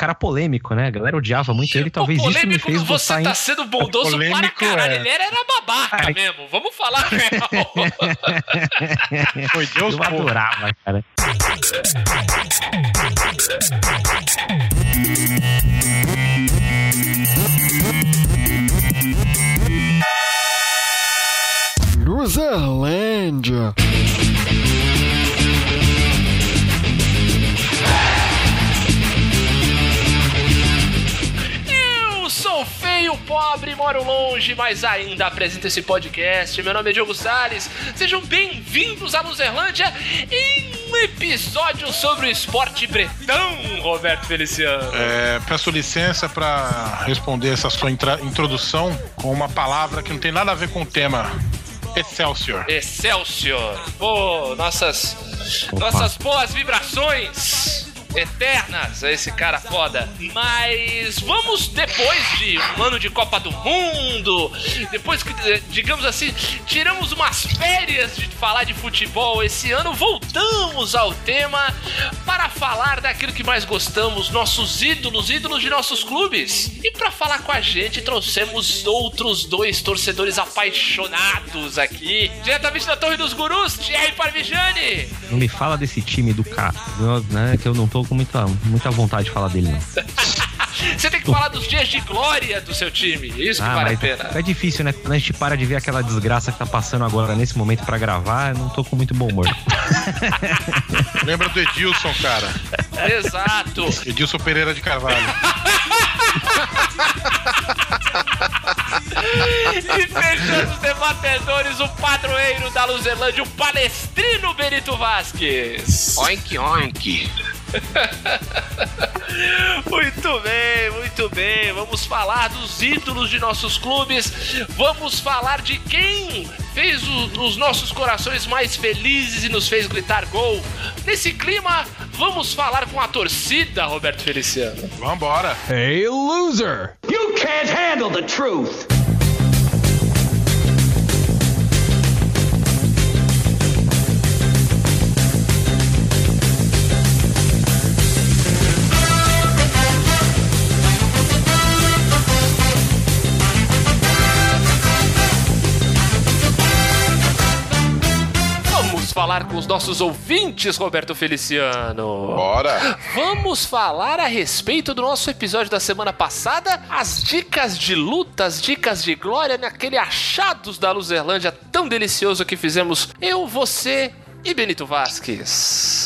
cara polêmico, né? A galera odiava muito ele, talvez isso me fez você gostar tá em... sendo bondoso para caralho. É. Ele era, era babaca Ai. mesmo, vamos falar real. Foi Deus Eu adorava, cara. Luzerlândia. Feio, pobre, moro longe, mas ainda apresento esse podcast. Meu nome é Diogo Salles. Sejam bem-vindos à Luzerlândia em um episódio sobre o esporte bretão, Roberto Feliciano. É, peço licença para responder essa sua introdução com uma palavra que não tem nada a ver com o tema. Excelsior. Excelsior. Pô, nossas, nossas boas vibrações eternas a esse cara foda. Mas vamos depois de um ano de Copa do Mundo, depois que, digamos assim, tiramos umas férias de falar de futebol esse ano, voltamos ao tema para falar daquilo que mais gostamos, nossos ídolos, ídolos de nossos clubes. E para falar com a gente, trouxemos outros dois torcedores apaixonados aqui, diretamente da Torre dos Gurus, Thierry Parmigiani. Não me fala desse time do cara, né, que eu não tô tô com muita, muita vontade de falar dele, não. Você tem que falar dos dias de glória do seu time. Isso que ah, vale a pena. É difícil, né? Quando a gente para de ver aquela desgraça que tá passando agora nesse momento para gravar, eu não tô com muito bom humor. Lembra do Edilson, cara? Exato. Edilson Pereira de Carvalho. e fechando os debatedores, o padroeiro da Luzelândia, o palestrino Benito Vasquez. Oink, oink. muito bem, muito bem. Vamos falar dos ídolos de nossos clubes. Vamos falar de quem fez o, os nossos corações mais felizes e nos fez gritar gol. Nesse clima, vamos falar com a torcida, Roberto Feliciano. Vambora. Hey, loser! You can't handle the truth! Falar com os nossos ouvintes, Roberto Feliciano. Bora! Vamos falar a respeito do nosso episódio da semana passada, as dicas de luta, as dicas de glória naquele achados da Luzerlândia tão delicioso que fizemos eu, você e Benito Vasquez.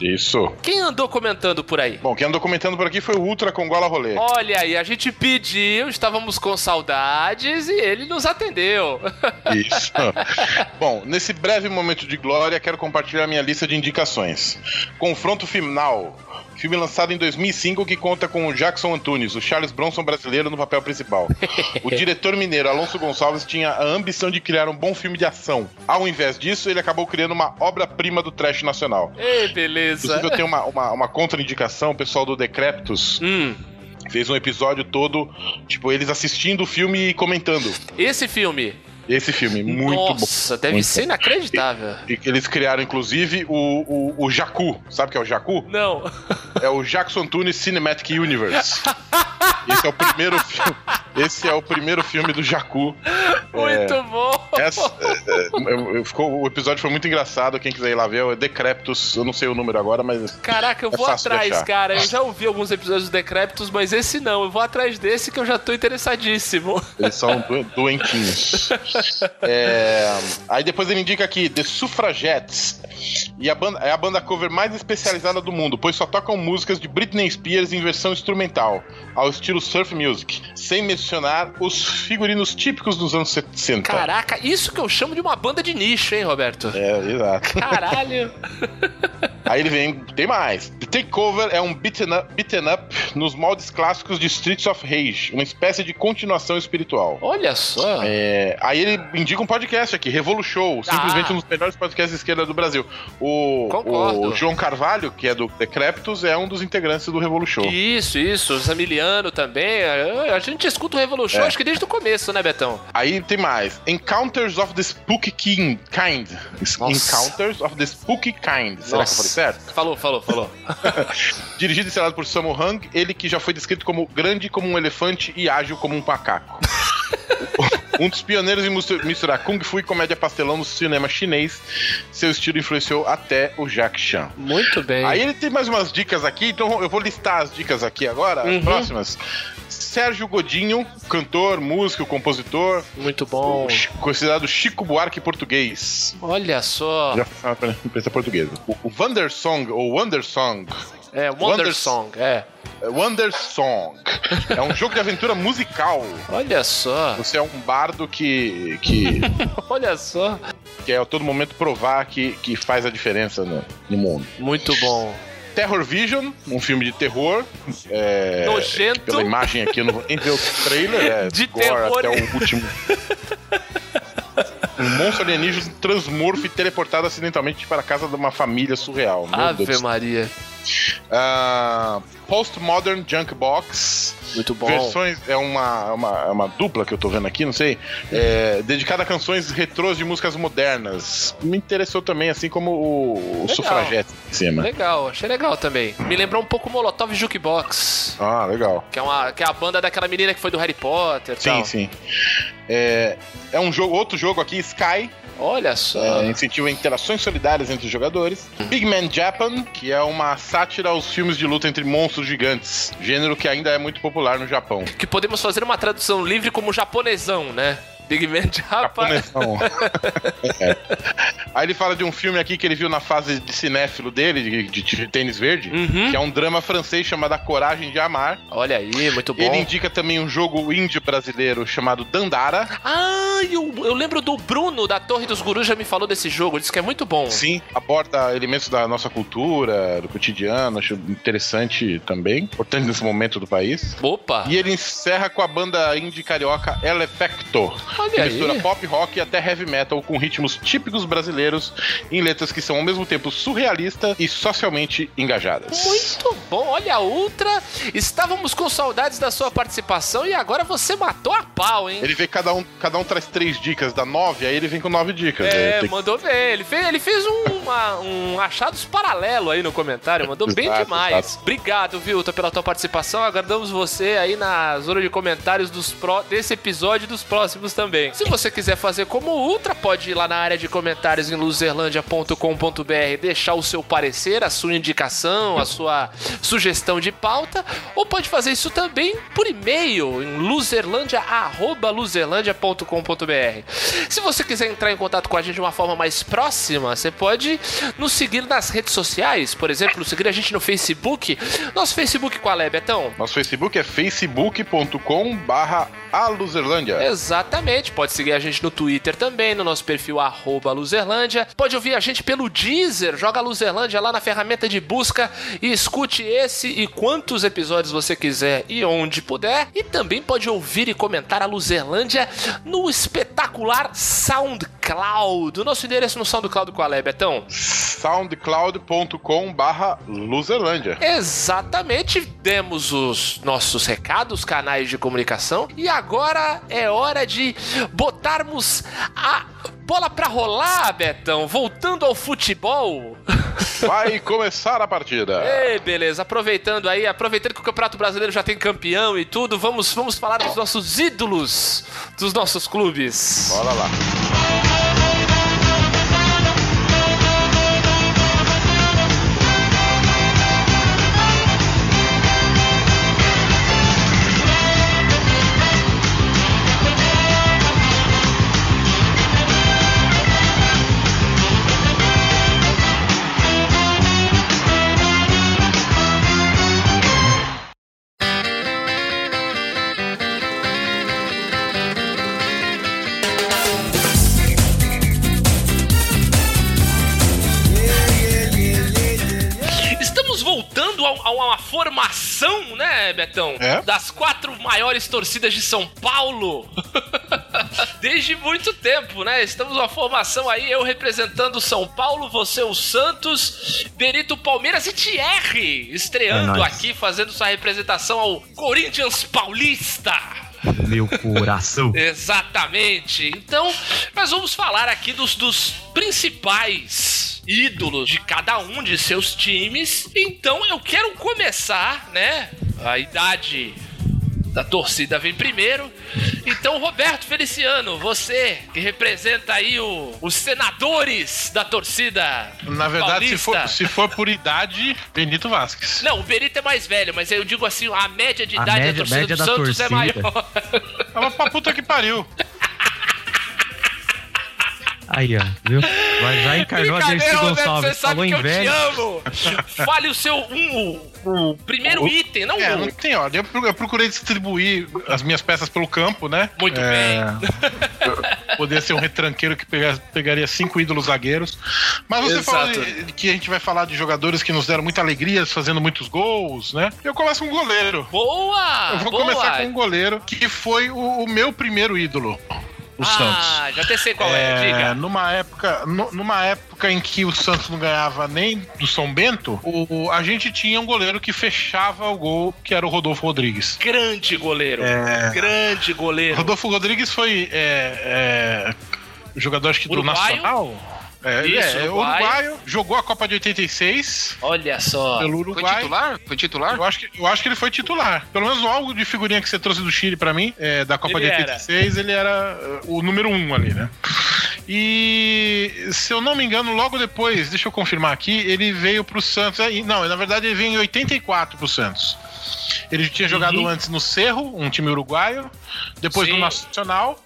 Isso. Quem andou comentando por aí? Bom, quem andou comentando por aqui foi o Ultra com Gola Rolê. Olha aí, a gente pediu, estávamos com saudades e ele nos atendeu. Isso. Bom, nesse breve momento de glória, quero compartilhar minha lista de indicações. Confronto final Filme lançado em 2005 que conta com o Jackson Antunes, o Charles Bronson brasileiro no papel principal. o diretor mineiro Alonso Gonçalves tinha a ambição de criar um bom filme de ação. Ao invés disso, ele acabou criando uma obra-prima do trash nacional. Ei, beleza. Inclusive, eu tenho uma, uma, uma contraindicação, o pessoal do Decreptus. Hum fez um episódio todo, tipo, eles assistindo o filme e comentando. Esse filme esse filme, muito Nossa, bom. Nossa, deve muito ser inacreditável. E, eles criaram, inclusive, o, o, o Jacu. Sabe o que é o Jacu? Não. É o Jackson Tunes Cinematic Universe. Esse é o primeiro filme. Esse é o primeiro filme do Jacu. Muito é, bom! Essa, é, é, ficou, o episódio foi muito engraçado. Quem quiser ir lá ver, é Decreptus. Eu não sei o número agora, mas. Caraca, eu é vou atrás, cara. Eu já ouvi alguns episódios do Decreptus, mas esse não. Eu vou atrás desse que eu já tô interessadíssimo. Eles são doentinhos. É, aí depois ele indica aqui The Suffragettes. E a banda, é a banda cover mais especializada do mundo, pois só tocam músicas de Britney Spears em versão instrumental, ao estilo surf music, sem mencionar os figurinos típicos dos anos 60. Caraca, isso que eu chamo de uma banda de nicho, hein, Roberto? É, exato. Caralho. Aí ele vem, tem mais. The Takeover é um beaten up, beaten up nos moldes clássicos de Streets of Rage, uma espécie de continuação espiritual. Olha só. É, aí ele indica um podcast aqui, Revolu Show, simplesmente ah. um dos melhores podcasts de esquerda do Brasil. O, o, João Carvalho, que é do Decreptus, é um dos integrantes do Revolu Show. Isso, isso. O Zamiliano também. A gente escuta o Revolu Show, é. acho que desde o começo, né, Betão? Aí tem mais. Encounters of the Spooky King, Kind. Nossa. Encounters of the Spooky Kind. Será Nossa. que eu falei certo? Falou, falou, falou. Dirigido e estrelado por Samu Hung, ele que já foi descrito como grande como um elefante e ágil como um macaco. um dos pioneiros em misturar Kung Fu e comédia pastelão no cinema chinês. Seu estilo influenciou até o Jack Chan. Muito bem. Aí ele tem mais umas dicas aqui, então eu vou listar as dicas aqui agora, Uhum. as próximas. Sérgio Godinho, cantor, músico, compositor, Muito bom. considerado Chico Buarque português. Olha só. Já foi uma imprensa portuguesa. O, o Wandersong, ou Wandersong, É, Wonder Wonders- Song, é. é Wandersong, é um jogo de aventura musical. Olha só. Você é um bardo que, que, Olha só. que é a todo momento provar que, que faz a diferença no, no mundo. Muito bom. Terror Vision, um filme de terror. É, Nojento. Pela imagem aqui, eu não vou nem ver o trailer. É De terror. até o último. Um monstro alienígena transmorfo e teleportado acidentalmente para a casa de uma família surreal. Meu Ave Deus. Maria. Ah, Postmodern Junk Box. Muito bom. Versões é uma, uma, é uma dupla que eu tô vendo aqui, não sei. É, dedicada a canções retrôs de músicas modernas. Me interessou também, assim como o, o em cima. Legal, achei legal também. Me lembrou um pouco Molotov Jukebox. Ah, legal. Que é, uma, que é a banda daquela menina que foi do Harry Potter e Sim, tal. sim. É, é um jogo, outro jogo aqui, Sky, Olha só. é, incentiva interações solidárias entre os jogadores. Big Man Japan, que é uma sátira aos filmes de luta entre monstros gigantes, gênero que ainda é muito popular no Japão. Que podemos fazer uma tradução livre como japonesão, né? Big Man Japa. Japonesão. É. Aí ele fala de um filme aqui que ele viu na fase de cinéfilo dele, de, de, de tênis verde, Uhum. que é um drama francês chamado A Coragem de Amar. Olha aí, muito bom. Ele indica também um jogo indie brasileiro chamado Dandara. Ah, eu, eu lembro do Bruno da Torre dos Gurus já me falou desse jogo, disse que é muito bom. Sim, aborda elementos da nossa cultura, do cotidiano, acho interessante também, importante nesse momento do país. Opa! E ele encerra com a banda indie carioca El Effecto, Olha que aí. mistura pop rock e até heavy metal com ritmos típicos brasileiros em letras que são ao mesmo tempo surrealistas e socialmente engajadas. Muito bom, olha a Ultra. Estávamos com saudades da sua participação e agora você matou a pau, hein? Ele vê que cada um, cada um traz três dicas da nove, aí ele vem com nove dicas. É, Tem- mandou ver. Ele fez, ele fez um, uma- um achados paralelo aí no comentário. Mandou bem Exato, demais. exato. Obrigado, Vilta, pela tua participação. Aguardamos você aí na zona de comentários dos pró- desse episódio e dos próximos também. Se você quiser fazer como o Ultra, pode ir lá na área de comentários em luzerlandia.com.br, deixar o seu parecer, a sua indicação, a sua sugestão de pauta, ou pode fazer isso também por e-mail em luzerlandia@luzerlandia.com.br. Se você quiser entrar em contato com a gente de uma forma mais próxima, você pode nos seguir nas redes sociais, por exemplo, seguir a gente no Facebook. Nosso Facebook qual é, Betão? Nosso Facebook é facebook.com barra Exatamente, pode seguir a gente no Twitter também, no nosso perfil arroba Luzerlândia. Pode ouvir a gente pelo Deezer, joga Luzerlândia lá na ferramenta de busca e escute esse e quantos episódios você quiser e onde puder. E também pode ouvir e comentar a Luzerlândia no espetacular SoundCloud. O nosso endereço no SoundCloud qual é, Betão? soundcloud.com barra luzerlândia. Exatamente, demos os nossos recados, canais de comunicação e agora é hora de botarmos a bola pra rolar, Betão. Voltando ao futebol. Vai começar a partida. Ei, beleza, aproveitando aí, aproveitando que o Campeonato Brasileiro já tem campeão e tudo, vamos, vamos falar dos nossos ídolos dos nossos clubes. Bora lá. Betão? É? Das quatro maiores torcidas de São Paulo. Desde muito tempo, né? Estamos numa formação aí, eu representando São Paulo, você o Santos, Benito Palmeiras e Thierry estreando É aqui, fazendo sua representação ao Corinthians Paulista. Meu coração. Exatamente. Então, nós vamos falar aqui dos, dos principais ídolos de cada um de seus times. Então eu quero começar, né? A idade da torcida vem primeiro. Então, Roberto Feliciano, você que representa aí o, os senadores da torcida. Na verdade, se for, se for por idade, Benito Vasquez. Não, o Benito é mais velho, mas eu digo assim, a média de A idade média- da torcida média do da Santos é torcida. maior. Tava pra puta que pariu. Aí, ó, viu? Mas já encarnou a Dercy Roberto, Gonçalves. você sabe Falou que eu te velho. amo. Fale o seu um, o, o primeiro item, não É, o não tem ordem. Eu pro- eu procurei distribuir as minhas peças pelo campo, né? Muito É, Poder ser um retranqueiro que pega- pegaria cinco ídolos zagueiros. Mas você Exato. falou de- que a gente vai falar de jogadores que nos deram muita alegria, fazendo muitos gols, né? Eu começo com um goleiro. Boa! Eu vou boa. começar com um goleiro que foi o, o meu primeiro ídolo. O Santos. Ah, já até sei qual é, É, diga. numa época, nu- numa época em que o Santos não ganhava nem do São Bento, o, o- a gente tinha um goleiro que fechava o gol, que era o Rodolfo Rodrigues. Grande goleiro. É. Grande goleiro. Rodolfo Rodrigues foi é, é, jogador acho que do Uruguaio? Nacional. É, Isso, é, é, uruguaio. jogou a Copa de 86 Olha só. pelo Foi Uruguai. titular? Foi titular? Eu acho, que, eu acho que ele foi titular. Pelo menos no álbum de figurinha que você trouxe do Chile pra mim, é, da Copa Ele de era. 86, ele era uh, o número um ali, né? E se eu não me engano, logo depois, deixa eu confirmar aqui, ele veio pro Santos. é, Não, na verdade ele veio em 84 pro Santos. Ele tinha jogado antes no Cerro, um time uruguaio, depois Uhum. Sim. no Nacional.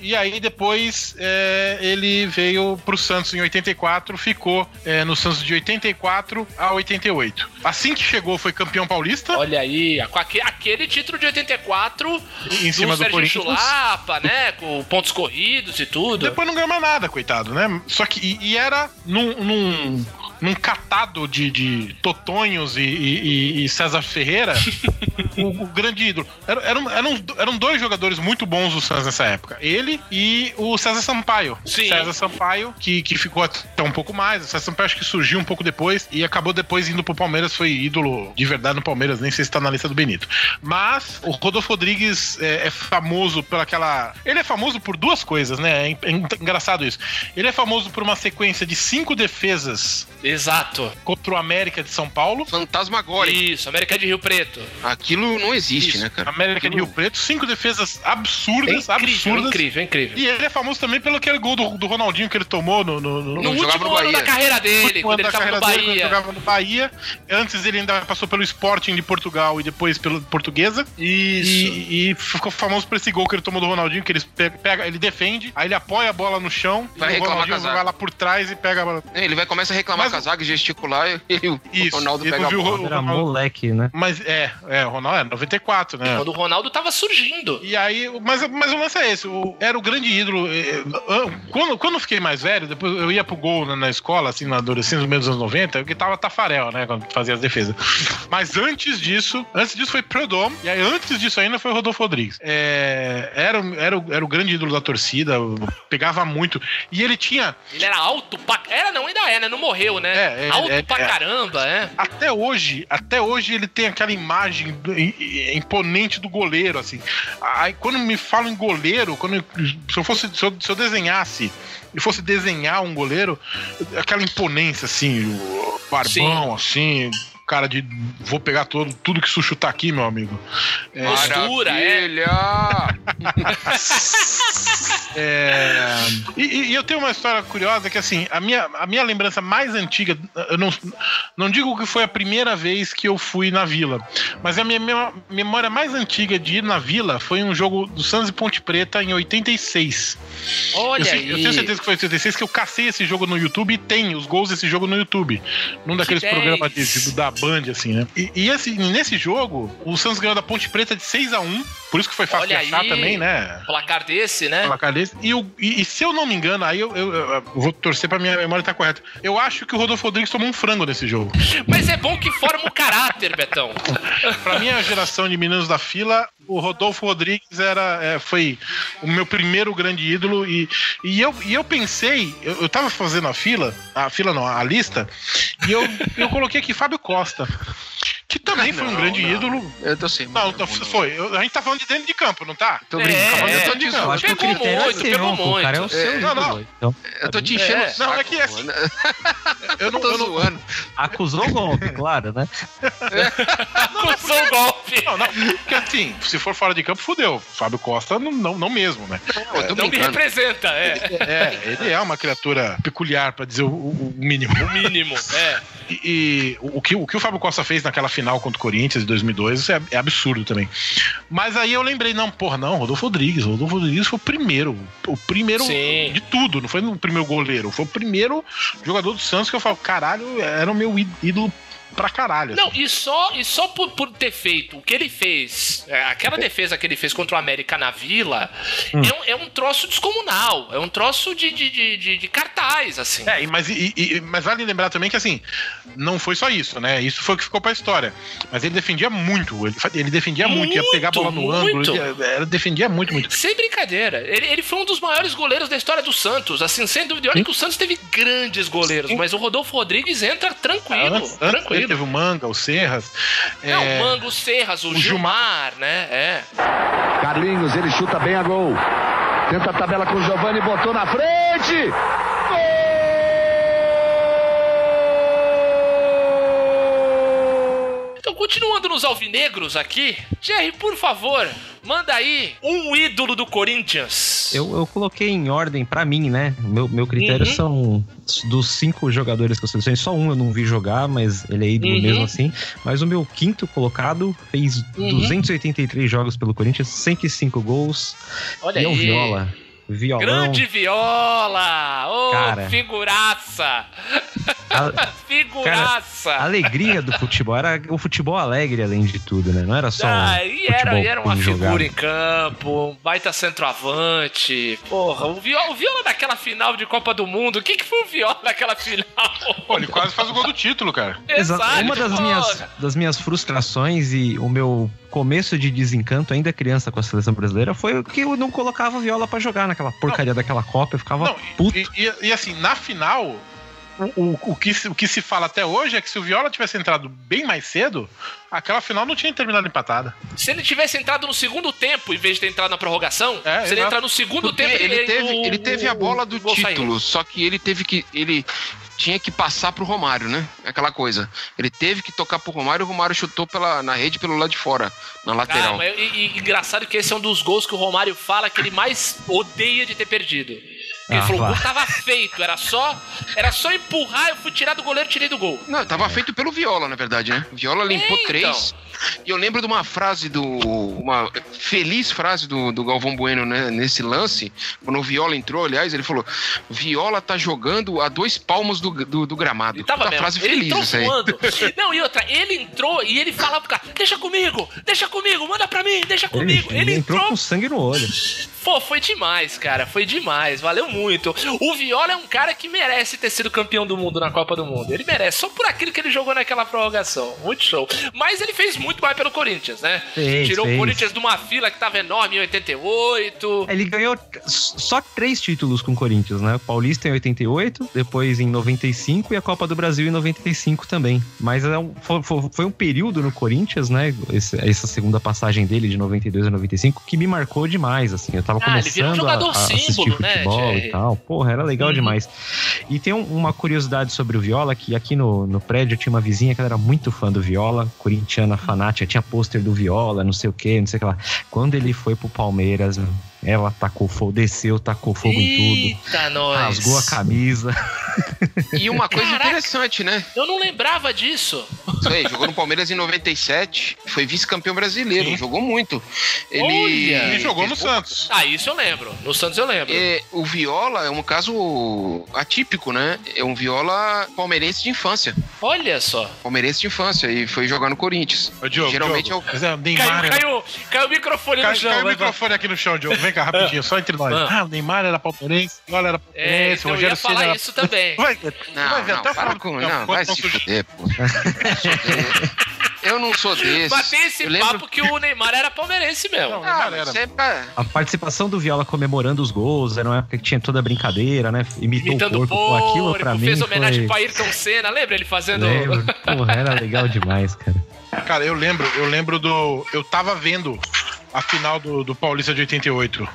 E aí depois é, ele veio pro Santos em 84, ficou é, no Santos de 84 a 88. Assim que chegou foi campeão paulista Olha aí, aquele título de 84 em cima do, Serginho Corinthians. Chulapa, né? Com pontos corridos e tudo. Depois não ganhou mais nada, coitado, né? Só que e, e era num, num, num catado de, de Totonhos e, e- e César Ferreira o, o grande ídolo. Era- Eram, eram, eram dois jogadores muito bons do Santos nessa época. Ele e o César Sampaio. Sim. César Sampaio, que, que ficou até um pouco mais. O César Sampaio acho que surgiu um pouco depois e acabou depois indo pro Palmeiras, foi ídolo de verdade no Palmeiras, nem sei se tá na lista do Benito. Mas o Rodolfo Rodrigues é, é famoso pelaquela. Ele é famoso por duas coisas, né? É é engraçado isso. Ele é famoso por uma sequência de cinco defesas Exato. contra o América de São Paulo. Fantasmagórico. Isso, América de Rio Preto. Aquilo não existe, né, cara? América de Rio Preto, cinco defesas É absurdas, incrível, absurdas. incrível, incrível. E ele é famoso também pelo aquele gol do, do Ronaldinho que ele tomou no, no, no- No último no ano Bahia. da carreira dele, último quando ele no carreira dele, quando ele Bahia. jogava no Bahia. Antes ele ainda passou pelo Sporting de Portugal e depois pelo Portuguesa. Isso. E, e ficou famoso por esse gol que ele tomou do Ronaldinho, que ele pega, ele defende, aí ele apoia a bola no chão, Vai e o reclamar Ronaldinho com a zaga. vai lá por trás e pega a bola. É, Ele vai começar a reclamar Mas- com a zaga e gesticular e o Isso, Ronaldo pega a viu o bola. Ro- Era Ronaldo- moleque, né? Mas é, é, o Ronaldo é 94, né? Quando o Ronaldo tava surgindo. E aí, mas, mas o lance é esse, o- era o grande ídolo. eh, eh, Quando, quando eu fiquei mais velho, depois eu ia pro gol na, na escola, assim, na adolescência, nos meus anos 90, eu gritava Tafarel, né, quando fazia as defesas. Mas antes disso, antes disso foi Prodom, e aí antes disso ainda foi Rodolfo Rodrigues. É, era, o- era, era o grande ídolo da torcida, pegava muito. E ele tinha, Ele era alto pra. Era, não, ainda é, né? Não morreu, né? É, é, alto é, pra é. caramba, é. até hoje, até hoje ele tem aquela imagem do- imponente do goleiro, assim. Aí quando me falam em goleiro, quando eu- se eu fosse, se eu, se eu desenhasse e fosse desenhar um goleiro, aquela imponência, assim, o barbão, assim, cara de vou pegar todo, tudo que isso chutar aqui, meu amigo. É, Postura, é. É, e, e- eu tenho uma história curiosa que assim, a minha, a minha lembrança mais antiga, eu não, não digo que foi a primeira vez que eu fui na vila, mas a minha, memória mais antiga de ir na vila foi um jogo do Santos e Ponte Preta em 86. Olha eu, sei- aí. eu tenho certeza que foi em 86 que eu cacei esse jogo no YouTube e tem os gols desse jogo no YouTube. Num daqueles programas de, de- da Band, assim, né? E, e assim, nesse jogo, o Santos ganhou da Ponte Preta de 6 a 1 por isso que foi fácil Olha de achar aí. também, né? Placar desse, né? placar desse. E, e- e se eu não me engano, aí eu, eu- eu vou torcer pra minha memória estar correta. Eu acho que o Rodolfo Rodrigues tomou um frango nesse jogo. Mas é bom que forma o caráter, Betão. Pra minha geração de meninos da fila, o Rodolfo Rodrigues era, é, foi o meu primeiro grande ídolo. E, e, eu, e eu pensei, eu, eu tava fazendo a fila, a fila não, a lista, e eu, eu coloquei aqui Fábio Costa. Que também foi um Não, grande não. ídolo. Eu tô sem. Não, tá- foi. Eu- a gente tá falando de dentro de campo, não tá? Tô É, brincando. é, eu tô te eu Eu acho que o Pegou muito, é seu, pegou pô, o cara é o muito. seu É, ídolo. não, não. Então, Eu tô te enchendo É. Não, é que assim- pô. Eu não, tô eu não, zoando. acusou o golpe, claro, né? Acusou o golpe. não, não, porque assim, se for fora de campo, fudeu. Fábio Costa não, não, não mesmo, né? Eu tô Não me representa, é. É, ele é uma criatura peculiar, pra dizer o, o- o mínimo. O mínimo, é. E, e o, que, o que o Fábio Costa fez naquela final contra o Corinthians de 2002 isso é, é absurdo também. Mas aí eu lembrei, não, porra, não, Rodolfo Rodrigues. Rodolfo Rodrigues foi o primeiro. O primeiro Sim. de tudo. Não foi o primeiro goleiro. Foi o primeiro jogador do Santos que eu falo, caralho, era o meu ídolo pra caralho. Não, e só, e só por, por ter feito o que ele fez, é, aquela defesa que ele fez contra o América na Vila, é, um, é um troço descomunal. É um troço de, de, de, de- de cartaz, assim. É, mas, e- e- mas vale lembrar também que assim, não foi só isso, né? Isso foi o que ficou pra história. Mas ele defendia muito, ele, ele defendia muito, ia pegar a bola no Muito, ângulo, ele, ele defendia muito, muito. Sem brincadeira. Ele, ele foi um dos maiores goleiros da história do Santos. Assim, sem dúvida. Olha que o Santos teve grandes goleiros, mas o Rodolfo Rodrigues entra tranquilo. Dele tranquilo. Teve o Manga, o Serras. Não, é, o Mango, o Serras, o, o Gilmar, né? É. Carlinhos, ele chuta bem a gol. Tenta a tabela com o Giovanni, botou na frente. Então, continuando nos alvinegros aqui, Jerry, por favor, manda aí um ídolo do Corinthians. Eu, eu coloquei em ordem pra mim, né? Meu, meu critério Uhum. são dos cinco jogadores que eu selecionei. Só um eu não vi jogar, mas ele é ídolo Uhum. mesmo assim. Mas o meu quinto colocado fez Uhum. 283 jogos pelo Corinthians, 105 gols. Olha e é aí. viola. Violão. Grande viola! Ô, Cara. figuraça! A, Figuraça! a alegria do futebol era o futebol alegre, além de tudo, né? Não era só. Ah, um e era, e era uma figura jogado. em campo, um baita centroavante. Porra, o Viola, o Viola daquela final de Copa do Mundo, o que, que foi o Viola naquela final? Pô, ele quase faz o gol do título, cara. Exato. Uma das minhas, das minhas frustrações e o meu começo de desencanto, ainda criança com a seleção brasileira, foi que eu não colocava viola pra jogar naquela porcaria daquela Copa. Eu ficava Não, puto. e, e- e assim, na final, o, o, o que, se- o que se fala até hoje é que se o Viola tivesse entrado bem mais cedo, aquela final não tinha terminado empatada. Se ele tivesse entrado no segundo tempo, em vez de ter entrado na prorrogação, É, se ele entrar no segundo Porque tempo, ele teve, o- ele teve a bola do título, só que ele teve que. Ele tinha que passar pro Romário, né? Aquela coisa. Ele teve que tocar pro Romário o Romário chutou pela, na rede pelo lado de fora, na Ah, lateral. mas, e, e- engraçado que esse é um dos gols que o Romário fala que ele mais odeia de ter perdido. Ele Ah, falou, o gol tava feito, era só, era só empurrar, eu fui tirar do goleiro e tirei do gol. Não, tava feito pelo Viola, na verdade, né? Viola limpou É, então. três. E eu lembro de uma frase do. Uma feliz frase do, do Galvão Bueno né, nesse lance. Quando o Viola entrou, aliás, ele falou: Viola tá jogando a dois palmos do, do, do gramado. Ele tava Puta mesmo. frase ele feliz isso aí. voando. Não, e outra, ele entrou e ele falava pro cara, deixa comigo, deixa comigo, manda pra mim, deixa Ele, comigo. ele Ele, entrou entrou, com sangue no olho. pô, foi demais, cara, foi demais, valeu muito. O Viola é um cara que merece ter sido campeão do mundo na Copa do Mundo. Ele merece, só por aquilo que ele jogou naquela prorrogação. Muito show. Mas ele fez muito mais pelo Corinthians, né? Fez, Tirou fez. o Corinthians de uma fila que tava enorme em 88. Ele ganhou só três títulos com o Corinthians, né? O Paulista em 88, depois em 95 e a Copa do Brasil em 95 também. Mas é um- foi, foi- um período no Corinthians, né? esse- essa segunda passagem dele de 92 a 95 que me marcou demais, assim. Eu tava Ah, ele virou um começando a, jogador a assistir símbolo, né, futebol tal. Porra, era legal Uhum. demais. E tem um- uma curiosidade sobre o Viola, que aqui no, no prédio tinha uma vizinha que ela era muito fã do Viola, corintiana fanática, tinha pôster do Viola, não sei o que, não sei o que lá. Quando ele foi pro Palmeiras, ela tacou fogo, desceu, tacou fogo em tudo. Eita, nós. Rasgou a camisa. E uma coisa Caraca. interessante, né? Eu não lembrava disso. Isso aí, jogou no Palmeiras em 97, foi vice-campeão brasileiro, Sim. jogou muito. Ele, Olha! E jogou no Santos. Ah, isso eu lembro. No Santos eu lembro. É, o Viola é um caso atípico, né? É um Viola palmeirense de infância. Olha só. Palmeirense de infância e foi jogar no Corinthians. Ô, Diogo, Geralmente Diogo, é o. mas é, Caiu, caiu, caiu o microfone Cai- no chão. caiu o microfone aqui no chão, Diogo. Vem cá, rapidinho, só entre nós. Ah. Ah, o Neymar era palmeirense, o Viola era É, palmeirense, então o Rogério Ceni falar era... isso também. Vai, vai Não, ver não, até para com. Não, campo, vai se não fuder, pô. Eu não sou desse. Mas tem esse Eu lembro- papo que o Neymar era palmeirense mesmo. Não, Ah, era. é pra- A participação do Viola comemorando os gols, era uma época que tinha toda a brincadeira, né? Imitou Imitando o corpo. Pô, aquilo pra porco, mim fez homenagem foi... pro Ayrton Senna. Lembra ele fazendo... Lembro. Porra, era legal demais, cara. Cara, eu lembro, eu lembro do. Eu tava vendo a final do, do Paulista de 88.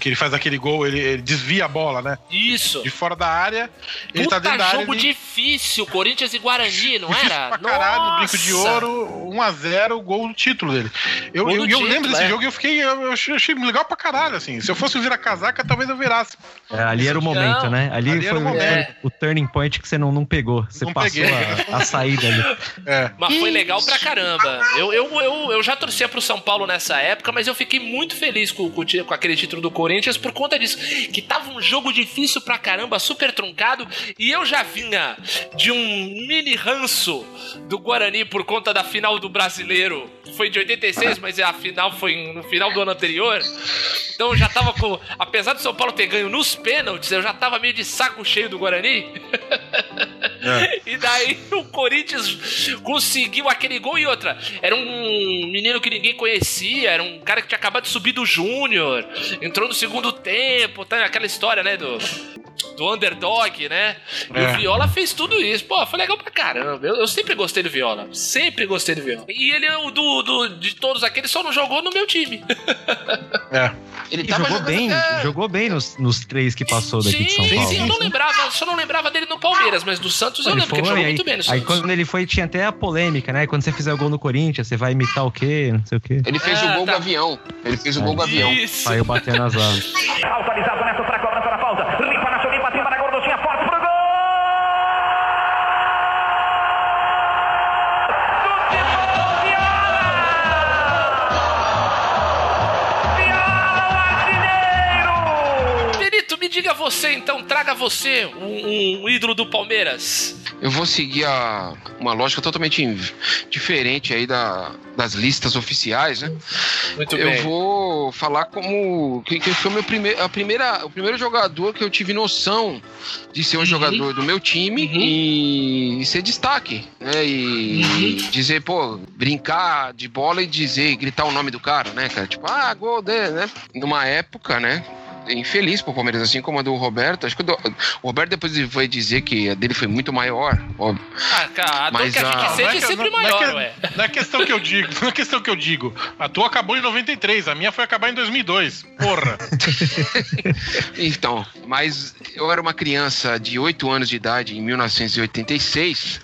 Que ele faz aquele gol, ele, ele desvia a bola, né? Isso. De fora da área, ele Puta tá dentro da área. jogo ele- difícil, Corinthians e Guarani, não Difícil era? pra caralho, no brinco de Nossa! ouro, 1x0, gol do título dele. Eu, eu, eu título, lembro desse é. jogo e eu fiquei. Eu, eu achei, legal pra caralho, assim. Se eu fosse virar casaca, talvez eu virasse. É, ali era o momento, Não, né? Ali, ali foi o momento. o turning point que você não, não pegou. Você Não passou a, a saída ali. É. Mas foi legal pra caramba. Eu, eu, eu, eu já torcia pro São Paulo nessa época, mas eu fiquei muito feliz com, com aquele título do Corinthians por conta disso. Que tava um jogo difícil pra caramba, super truncado. E eu já vinha de um mini ranço do Guarani por conta da final do brasileiro. Foi de 86, mas a final foi no final do ano anterior. Então eu já tava com. Apesar do São Paulo ter ganho nos pênaltis, eu já tava meio de saco cheio do Guarani. E daí o Corinthians conseguiu aquele gol e outra. Era um menino que ninguém conhecia, era um cara que tinha acabado de subir do Júnior, entrou no segundo tempo, tá aquela história, né, do do underdog, né? E É. o Viola fez tudo isso. Pô, foi legal pra caramba. Eu, eu sempre gostei do Viola. Sempre gostei do Viola. E ele, é o do, do- de todos aqueles, só não jogou no meu time. É. Ele tava jogou jogando bem, até- jogou bem nos, nos três que passou daqui sim, de São sim, Paulo. sim, eu não lembrava, só não lembrava dele no Palmeiras, mas do Santos eu Ele lembro que ele foi, jogou aí, muito bem no aí Santos. quando ele foi, tinha até a polêmica, né? Quando você fizer o gol no Corinthians, você vai imitar o quê? Não sei o quê. Ele fez Ah, o gol tá. Gavião. Ele fez o gol Gavião. Isso. Saiu batendo as asas. Autorizado Neto me diga você então, traga você um, um ídolo do Palmeiras. Eu vou seguir a, uma lógica totalmente diferente aí da, das listas oficiais, né? Muito eu vou falar como que, que foi o meu primeiro, a primeira, o primeiro jogador que eu tive noção de ser um Uhum. jogador do meu time Uhum. e, ser destaque, né? E Uhum. dizer, pô, brincar de bola e dizer, gritar o nome do cara, né, cara? Tipo, ah, gol dele, né? Numa época, né? Infeliz pro Palmeiras, assim como a do Roberto. Acho que o, do- o Roberto depois ele vai dizer que a dele foi muito maior. óbvio. Ah, cara, a dor Mas que a gente a- sente Não é que- sempre não- não maior, é que- ué. Não é questão que eu digo, não é questão que eu digo. A tua acabou em 93, a minha foi acabar em 2002. Porra. Então, mas eu era uma criança de 8 anos de idade em 1986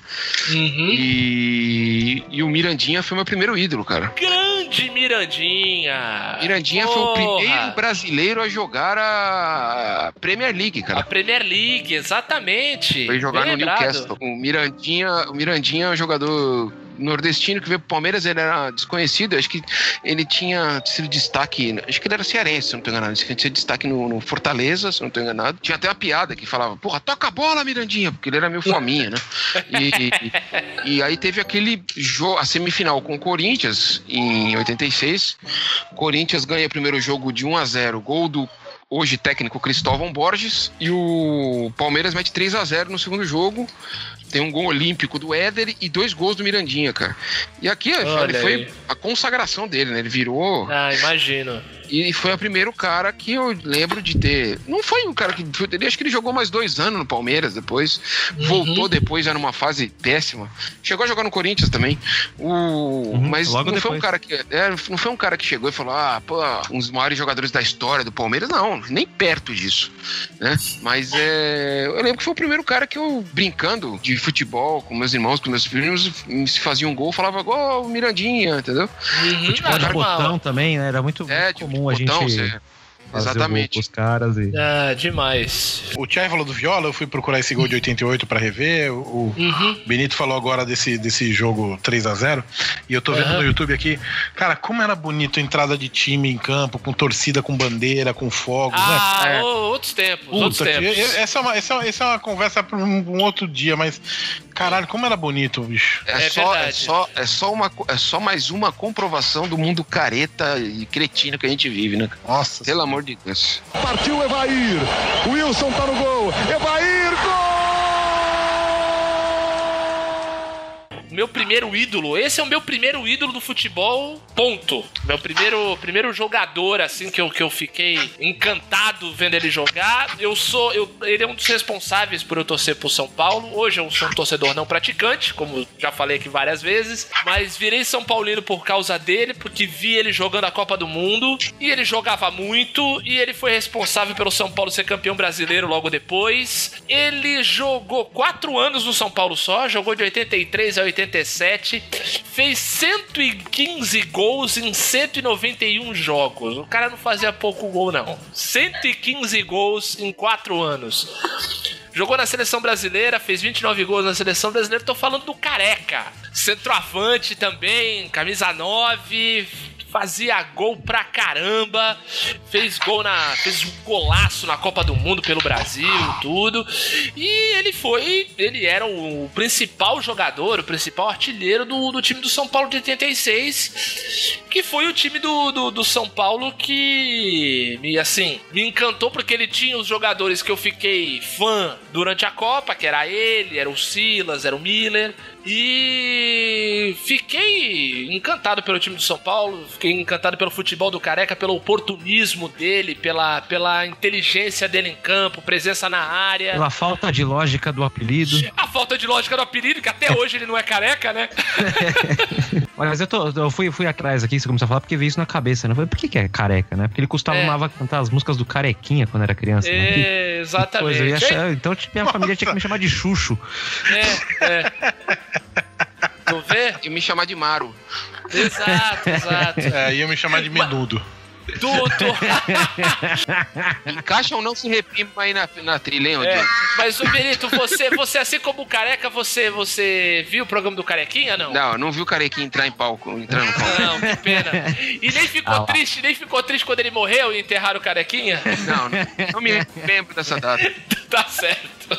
Uhum. e, e o Mirandinha foi meu primeiro ídolo, cara. Grande Mirandinha. Mirandinha foi o Porra. primeiro brasileiro a jogar a Premier League, A cara. Premier League, exatamente. Foi jogar Bem no lembrado. Newcastle. O Mirandinha, o Mirandinha é um jogador nordestino que veio pro Palmeiras, ele era desconhecido, acho que ele tinha sido destaque, acho que ele era cearense, se não tô enganado, ele tinha sido destaque no, no Fortaleza, se não tô enganado. Tinha até uma piada que falava, porra, toca a bola, Mirandinha, porque ele era meio fominha, né? E, e aí teve aquele jogo, a semifinal com o Corinthians, em 86, Corinthians ganha o primeiro jogo de 1 a 0 gol do hoje técnico Cristóvão Borges, e o Palmeiras mete 3 a 0 no segundo jogo. Tem um gol olímpico do Éder e dois gols do Mirandinha, cara. E aqui foi a consagração dele, né? Ele virou Ah, imagino. E foi o primeiro cara que eu lembro de ter. Não foi um cara que. Ele, acho que ele jogou mais dois anos no Palmeiras depois. Uhum. Voltou depois, já numa fase péssima. Chegou a jogar no Corinthians também. O, mas logo não foi um depois. cara que. é, não foi um cara que chegou e falou: ah, pô, um dos maiores jogadores da história do Palmeiras. Não, nem perto disso. Né? Mas é, eu lembro que foi o primeiro cara que eu, brincando de futebol com meus irmãos, com meus primos, se fazia um gol, falava gol, Mirandinha, entendeu? Uhum, Futebol de botão também, né? Era muito, É, muito comum a gente botão, fazer você- Exatamente. os caras e... Ah, demais. O Thiago falou do Viola, eu fui procurar esse gol de 88 pra rever. O Uhum. Benito falou agora desse, desse jogo 3 a 0 E eu tô vendo Aham. no YouTube aqui. Cara, como era bonito a entrada de time em campo, com torcida, com bandeira, com fogos, né? Ah, É. ô, outros tempos, outros Puta, que- tempos. essa, é uma, essa, é uma- essa é uma conversa pra um, um outro dia, mas caralho, como era bonito, bicho. É, É só, é, só, é, só uma, é só mais uma comprovação do mundo careta e cretino que a gente vive, né? cara? Nossa. Pelo amor de Deus. Partiu Evair. Wilson tá no gol. Evair, gol! Meu primeiro ídolo. Esse é o meu primeiro ídolo do futebol, ponto. Meu primeiro, primeiro jogador, assim, que eu, que eu fiquei encantado vendo ele jogar. Eu sou. Eu, ele é um dos responsáveis por eu torcer pro São Paulo. Hoje eu sou um torcedor não praticante, como já falei aqui várias vezes. Mas virei São Paulino por causa dele, porque vi ele jogando a Copa do Mundo. E ele jogava muito. E ele foi responsável pelo São Paulo ser campeão brasileiro logo depois. Ele jogou quatro anos no São Paulo só, jogou de 83 a 87, fez 115 gols em 191 jogos. O cara não fazia pouco gol, não. 115 gols em quatro anos. Jogou na seleção brasileira, fez 29 gols na seleção brasileira. Tô falando do careca. Centroavante também, camisa 9, fazia gol pra caramba, fez gol na. fez um golaço na Copa do Mundo pelo Brasil, tudo. E ele foi. Ele era o principal jogador, o principal artilheiro do, do time do São Paulo de 86, que foi o time do, do, do São Paulo que me assim me encantou porque ele tinha os jogadores que eu fiquei fã durante a Copa, que era ele, era o Silas, era o Miller. E fiquei encantado pelo time do São Paulo, fiquei encantado pelo futebol do Careca, pelo oportunismo dele, pela, pela inteligência dele em campo, presença na área. Pela falta de lógica do apelido. A falta de lógica do apelido, que até hoje ele não é careca, né? Olha, mas eu, tô, eu fui, fui atrás aqui, você começou a falar, porque veio isso na cabeça, né? Eu falei, por que, que é careca, né? Porque ele costumava É. cantar as músicas do Carequinha quando era criança. né? Que- É, que exatamente. coisa, eu ia achar- então minha família tinha que me chamar de Xuxo. É, é. Tu vê? E me chamar de Maro. Exato, exato. É, ia me chamar de menudo. Tudo. Encaixa ou não se reprima aí na, na trilha, hein, É, mas, ô Benito, você, você, assim como o Careca, você, você viu o programa do Carequinha, não? Não, não viu o carequinha entrar em palco, entrar no palco. Não, que pena. E nem ficou Ah triste, nem ficou triste quando ele morreu e enterraram o Carequinha? Não, não, não me lembro dessa data. tá certo.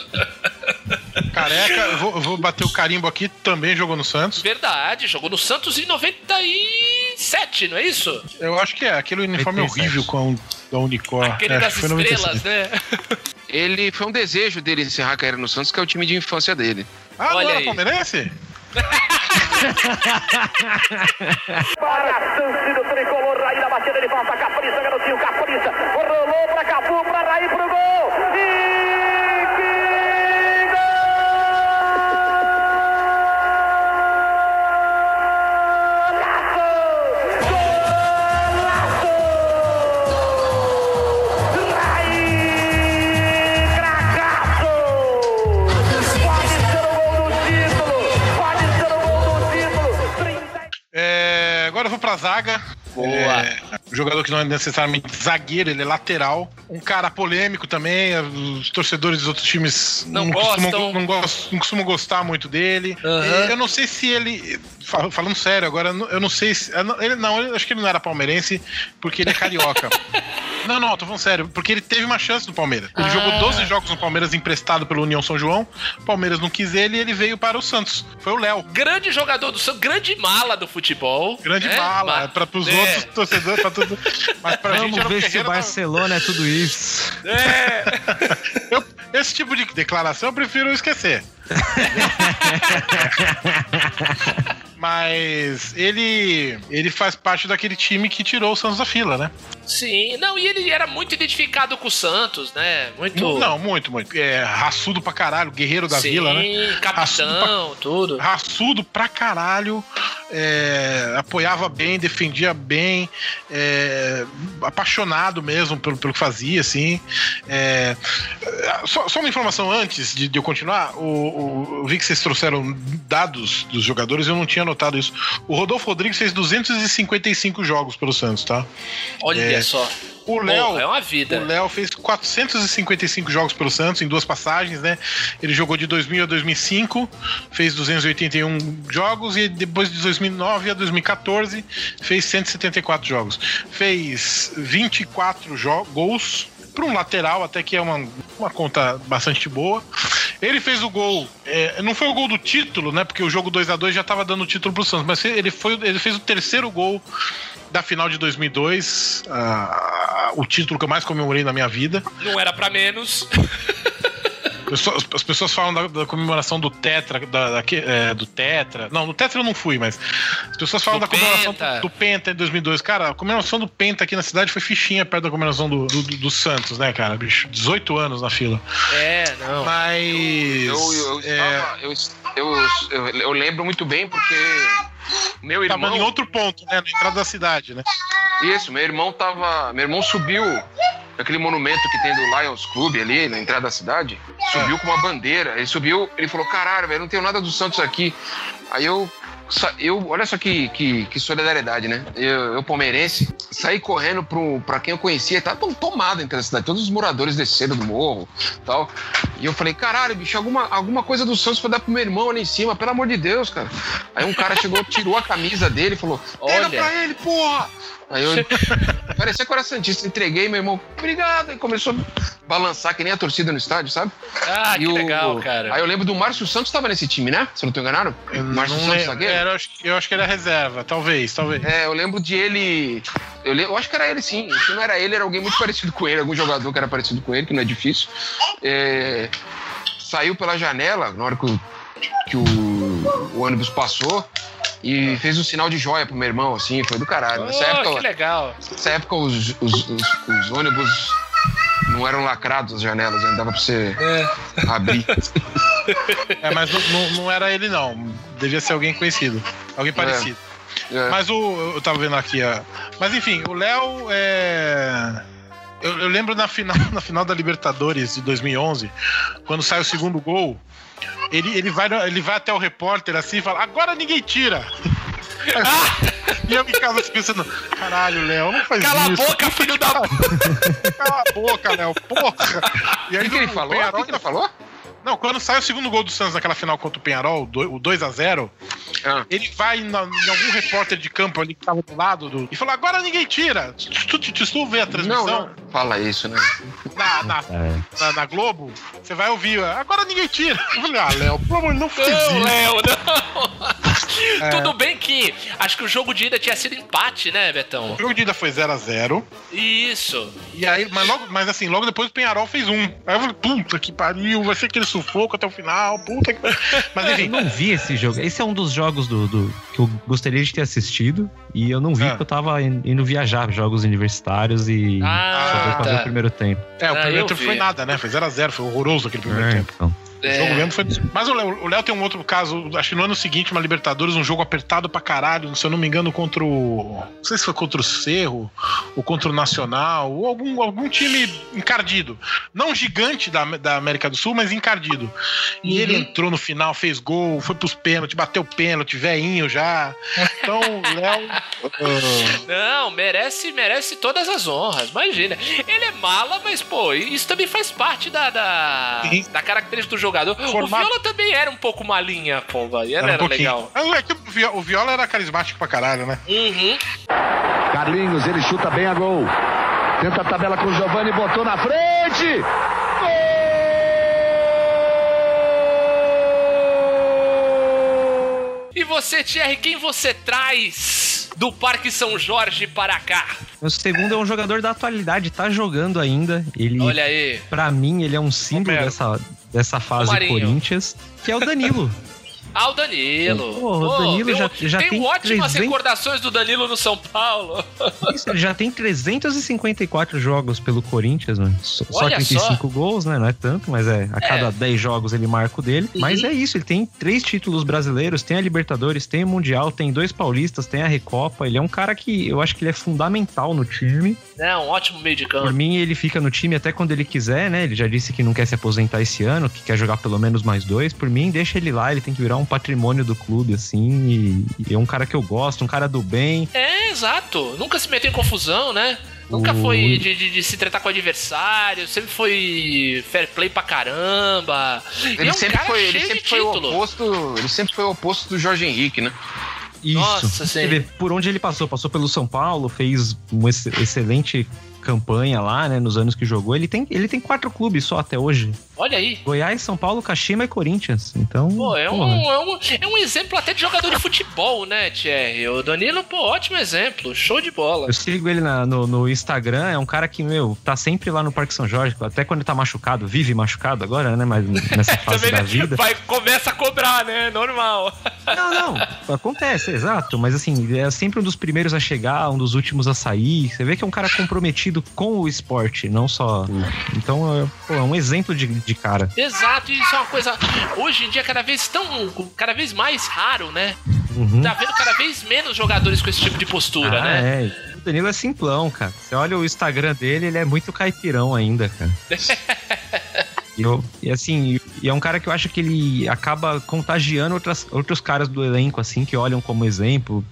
Careca, vou, vou bater o carimbo aqui, também jogou no Santos. Verdade, jogou no Santos em 97, não é isso? Eu acho que é, aquele uniforme 97. horrível com a Unicor. Aquele é, acho das que foi 97. estrelas, né? Ele foi um desejo dele encerrar a carreira no Santos, que é o time de infância dele. Ah, não Olha era aí. palmeirense? Para a chance do tricolor, Raí na batida de falta, Capriça, garotinho, Capriça, rolou pra Capu, pra Raí pro gol, e agora eu vou pra zaga. Boa. É, um jogador que não é necessariamente zagueiro, ele é lateral. Um cara polêmico também. Os torcedores dos outros times Não costumam, gostam. não, gostam, não costumam gostar muito dele. É, Eu não sei se ele. Fal- Falando sério agora, eu não- sei se. Ele não, eu acho que ele não era palmeirense, porque ele é carioca. não, não, tô falando sério, porque ele teve uma chance no Palmeiras. Ele Ah. jogou 12 jogos no Palmeiras emprestado pelo União São João. O Palmeiras não quis ele e ele veio para o Santos. Foi o Léo. Grande jogador do Santos, grande mala do futebol. Grande né? bala, Ma- é pra, pros é. outros torcedores, pra tudo. Mas pra gente Vamos um ver se o Barcelona é tudo isso. É. Eu- esse tipo de declaração eu prefiro esquecer. Mas ele ele faz parte daquele time que tirou o Santos da fila, né? Sim, não, e ele era muito identificado com o Santos, né? Muito. Não, muito, muito. É, raçudo pra caralho, guerreiro da Sim, vila, né? capitão, tudo. Raçudo pra caralho, é, apoiava bem, defendia bem, é, apaixonado mesmo pelo, pelo que fazia, assim. É, só, só uma informação antes de, de eu continuar, o- eu vi que vocês trouxeram dados dos jogadores, eu não tinha notado isso. O Rodolfo Rodrigues fez 255 jogos pelo Santos, tá? Olha É. só. O Léo. É uma O vida. Léo fez 455 jogos pelo Santos em duas passagens, né? Ele jogou de 2000 a 2005, fez 281 jogos e depois de 2009 a 2014 fez 174 jogos. Fez 24 jo- gols para um lateral, até que é uma, uma conta bastante boa. Ele fez o gol, é, não foi o gol do título, né? Porque o jogo 2 a 2 já estava dando o título pro Santos, mas ele, foi, ele fez o terceiro gol da final de 2002, ah, o título que eu mais comemorei na minha vida. Não era pra menos. Pessoas- As pessoas falam da, da comemoração do Tetra, da, da- é, do Tetra. Não, no Tetra eu não fui, mas as pessoas falam Do da comemoração Penta. do, do Penta em 2002. Cara, a comemoração do Penta aqui na cidade foi fichinha perto da comemoração do, do, do- do Santos, né, cara? Bicho, 18 anos na fila. É, não. Mas. Eu, eu, é, estava- eu, eu, eu, eu lembro muito bem porque meu tava irmão. em outro ponto, né? Na entrada da cidade, né? Isso, meu irmão tava. Meu irmão subiu aquele monumento que tem do Lions Club ali na entrada da cidade. Subiu com uma bandeira. Ele subiu, ele falou: caralho, velho, não tenho nada do Santos aqui. Aí eu. Eu, olha só que, que, que solidariedade, né? Eu, eu, palmeirense, saí correndo pro, pra quem eu conhecia, tava tão tomado entre a cidade, todos os moradores desceram do morro tal. E eu falei, caralho, bicho, alguma, alguma coisa do Santos pra dar pro meu irmão ali em cima, pelo amor de Deus, cara. Aí um cara chegou, tirou a camisa dele e falou: Pega Olha. pra ele, porra! Aí eu parecia que eu era Santista, entreguei, meu irmão, obrigado, e começou a balançar que nem a torcida no estádio, sabe? Ah, que E o- legal, cara. Aí eu lembro do Márcio Santos tava nesse time, né? Se eu não tô enganado? Márcio não Santos lembro. zagueiro? Era, eu, acho, que ele é reserva, talvez, talvez. É, eu lembro de ele. Eu, lembro, eu acho que era ele sim. Se não era ele, era alguém muito parecido com ele, algum jogador que era parecido com ele, que não é difícil. É, saiu pela janela na hora que o, que o, o ônibus passou e fez um sinal de joia pro meu irmão, assim, foi do caralho. Nessa Oh, que época, legal. nessa época os, os, os, os ônibus não eram lacrados as janelas, ainda dava pra você abrir. É, mas não, não- não era ele, não. Devia ser alguém conhecido. Alguém parecido. É. Mas o. Eu tava vendo aqui, ó. Mas enfim, o Léo é. Eu, eu lembro na final, na final da Libertadores de 2011, quando sai o segundo gol, ele, ele, vai, ele vai até o repórter assim e fala: Agora ninguém tira! e eu em casa assim, pensando: Caralho, Léo, não faz Cala a isso. boca, filho da. Cala a boca, Léo, porra! E O aí que, que ele falou? O que, que ele falou? Não, quando sai o segundo gol do Santos naquela final contra o Penharol, o do- o 2x0, Ah. ele vai na- em algum repórter de campo ali que tava do lado do, e fala: agora ninguém tira. Tu, tu, tu, tu vê a transmissão Não, não. Fala isso, né? Na, na, É. na- na Globo, você vai ouvir, ó, agora ninguém tira. Eu falei, ah, Léo, pelo amor de Deus, não isso. Léo, não. Tudo bem que acho que o jogo de ida tinha sido empate, né, Betão? O jogo de ida foi 0x0. Isso. E aí, mas, logo, mas assim, logo depois o Penharol fez um. Aí eu falei, puta que pariu, vai ser aquele sufoco até o final, puta que. Mas Eu enfim, não vi esse jogo. Esse é um dos jogos do, do- que eu gostaria de ter assistido. E eu não vi Ah. porque eu tava in- indo viajar, jogos universitários e Ah, só pra ver tá. o primeiro tempo. é, o Ah, primeiro eu tempo vi. foi nada, né? Foi 0x0, foi horroroso aquele primeiro É, tempo. então. O É. jogo mesmo foi. Mas o Léo, o tem um outro caso, acho que no ano seguinte, uma Libertadores, um jogo apertado pra caralho, se eu não me engano, contra o. Não sei se foi contra o Cerro, ou contra o Nacional, ou algum, algum time encardido. Não gigante da, da América do Sul, mas encardido. E ele entrou no final, fez gol, foi pros pênaltis, bateu pênalti, veinho já. Então, o Léo. ah, Não, merece, merece todas as honras. Imagina. Ele é mala, mas, pô, isso também faz parte da, da, da característica do jogador. O Formato- Viola também era um pouco malinha, pô, vai. Era, era um legal. Mas é que o Vi- o Viola era carismático pra caralho, né? Uhum. Carlinhos, ele chuta bem a gol. Tenta a tabela com o Giovani, botou na frente. E você, Thierry, quem você traz do Parque São Jorge para cá? O segundo é um jogador da atualidade, tá jogando ainda. Ele, Olha aí. pra mim, ele é um símbolo Romero. dessa, dessa fase. Corinthians, que é o Danilo. Ah, o Danilo. Pô, o Danilo tem, já- já tem tem ótimas 300 recordações do Danilo no São Paulo. Isso, ele já tem 354 jogos pelo Corinthians, né? Só, só Olha 35 gols, né? Não é tanto, mas é a cada É. 10 jogos ele marca o dele. Mas Uhum. é isso, ele tem três títulos brasileiros, tem a Libertadores, tem o Mundial, tem dois paulistas, tem a Recopa. Ele é um cara que eu acho que ele é fundamental no time. Não, ótimo meio de Por campo. mim, ele fica no time até quando ele quiser, né? Ele já disse que não quer se aposentar esse ano, que quer jogar pelo menos mais dois. Por mim, deixa ele lá, ele tem que virar um patrimônio do clube, assim. E, e é um cara que eu gosto, um cara do bem. É, exato. Nunca se meteu em confusão, né? Nunca foi de, de- de se tratar com o adversário, sempre foi fair play pra caramba. Ele é um sempre cara foi, ele sempre foi o oposto. Ele sempre foi o oposto do Jorge Henrique, né? Isso. Nossa, sim. vê, por onde ele passou? Passou pelo São Paulo, fez uma ex- excelente campanha lá, né? Nos anos que jogou. Ele tem, ele tem quatro clubes só até hoje. Olha aí. Goiás, São Paulo, Kashima e Corinthians. Então. Pô, é um, é, um, é um exemplo até de jogador de futebol, né, Thierry? O Danilo, pô, ótimo exemplo. Show de bola. Eu sigo ele na- no, no Instagram, é um cara que, meu, tá sempre lá no Parque São Jorge, até quando ele tá machucado, vive machucado agora, né? Mas nessa fase Também da vida. vai, começa a cobrar, né? Normal. Não, não, acontece, exato. Mas assim, é sempre um dos primeiros a chegar, um dos últimos a sair. Você vê que é um cara comprometido com o esporte, não só. Então, é, pô, é um exemplo de, de cara. Exato, e isso é uma coisa hoje em dia cada vez tão cada vez mais raro, né? Uhum. Tá vendo cada vez menos jogadores com esse tipo de postura, Ah, né? é. O Danilo é simplão, cara. Você olha o Instagram dele, ele é muito caipirão ainda, cara. E, eu- e assim, e é um cara que eu acho que ele acaba contagiando outras, outros caras do elenco, assim, que olham como exemplo.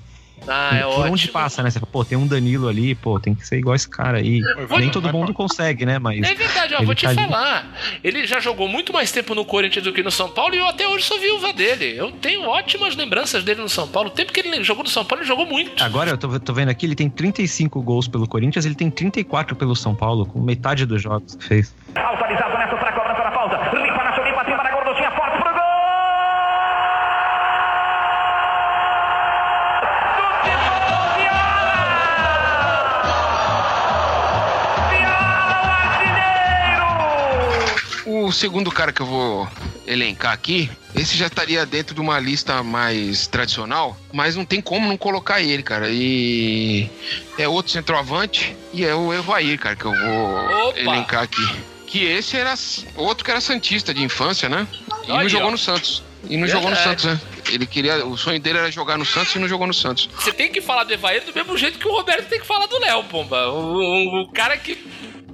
Ah, é por ótimo. onde passa, né? Você fala, pô, tem um Danilo ali, pô, tem que ser igual esse cara aí. Vai, Nem todo mundo consegue, né? Mas. É verdade, ó, Ele vou te tá ali. falar. Ele já jogou muito mais tempo no Corinthians do que no São Paulo e eu até hoje sou viúva dele. Eu tenho ótimas lembranças dele no São Paulo. O tempo que ele jogou no São Paulo, ele jogou muito. Agora eu tô, tô vendo aqui, ele tem 35 gols pelo Corinthians, ele tem 34 pelo São Paulo, com metade dos jogos que fez. Autorizado Neto para O segundo cara que eu vou elencar aqui, esse já estaria dentro de uma lista mais tradicional, mas não tem como não colocar ele, cara. E é outro centroavante e é o Evair, cara, que eu vou Opa! elencar aqui. Que esse era outro que era santista de infância, né? E Olha, não jogou ó. no Santos. E não jogou no. Santos, né? Ele queria, o sonho dele era jogar no Santos e não jogou no Santos. Você tem que falar do Evair do mesmo jeito que o Roberto tem que falar do Léo, pomba. O, o- o cara que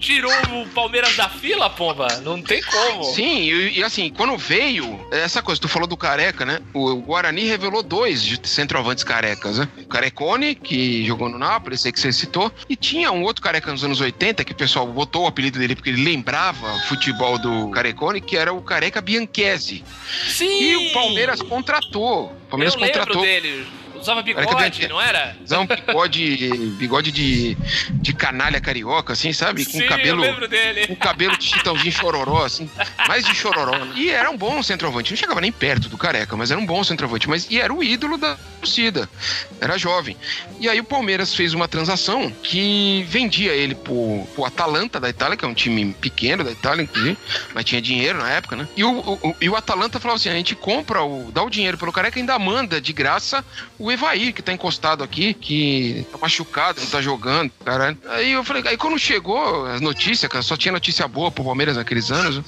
tirou o Palmeiras da fila, pomba. Não tem como. Sim, e, e assim, quando veio, essa coisa, tu falou do Careca, né? O, o Guarani revelou dois centroavantes carecas, né? O Carecone, que jogou no Nápoles, aí que você citou, e tinha um outro careca nos anos 80, que o pessoal botou o apelido dele porque ele lembrava futebol do Carecone, que era o Careca Bianchese. Sim! E o Palmeiras contratou. O Palmeiras eu contratou. dele. Usava bigode, Bianchese. não era? Usava um bigode, bigode de, de canalha carioca, assim, sabe? Com Sim, cabelo eu lembro dele. com cabelo de chitãozinho chororó, assim, mais de chororó. Né? E era um bom centroavante, não chegava nem perto do careca, mas era um bom centroavante, mas e era o ídolo da torcida, era jovem. E aí o Palmeiras fez uma transação que vendia ele pro, pro Atalanta da Itália, que é um time pequeno da Itália, inclusive, mas tinha dinheiro na época, né? E o, o, e o Atalanta falava assim: a gente compra, o, dá o dinheiro pelo careca e ainda manda de graça o Evair, que tá encostado aqui, que tá machucado, não tá jogando, caralho. Aí eu falei, aí quando chegou as notícias, cara, só tinha notícia boa pro Palmeiras naqueles anos,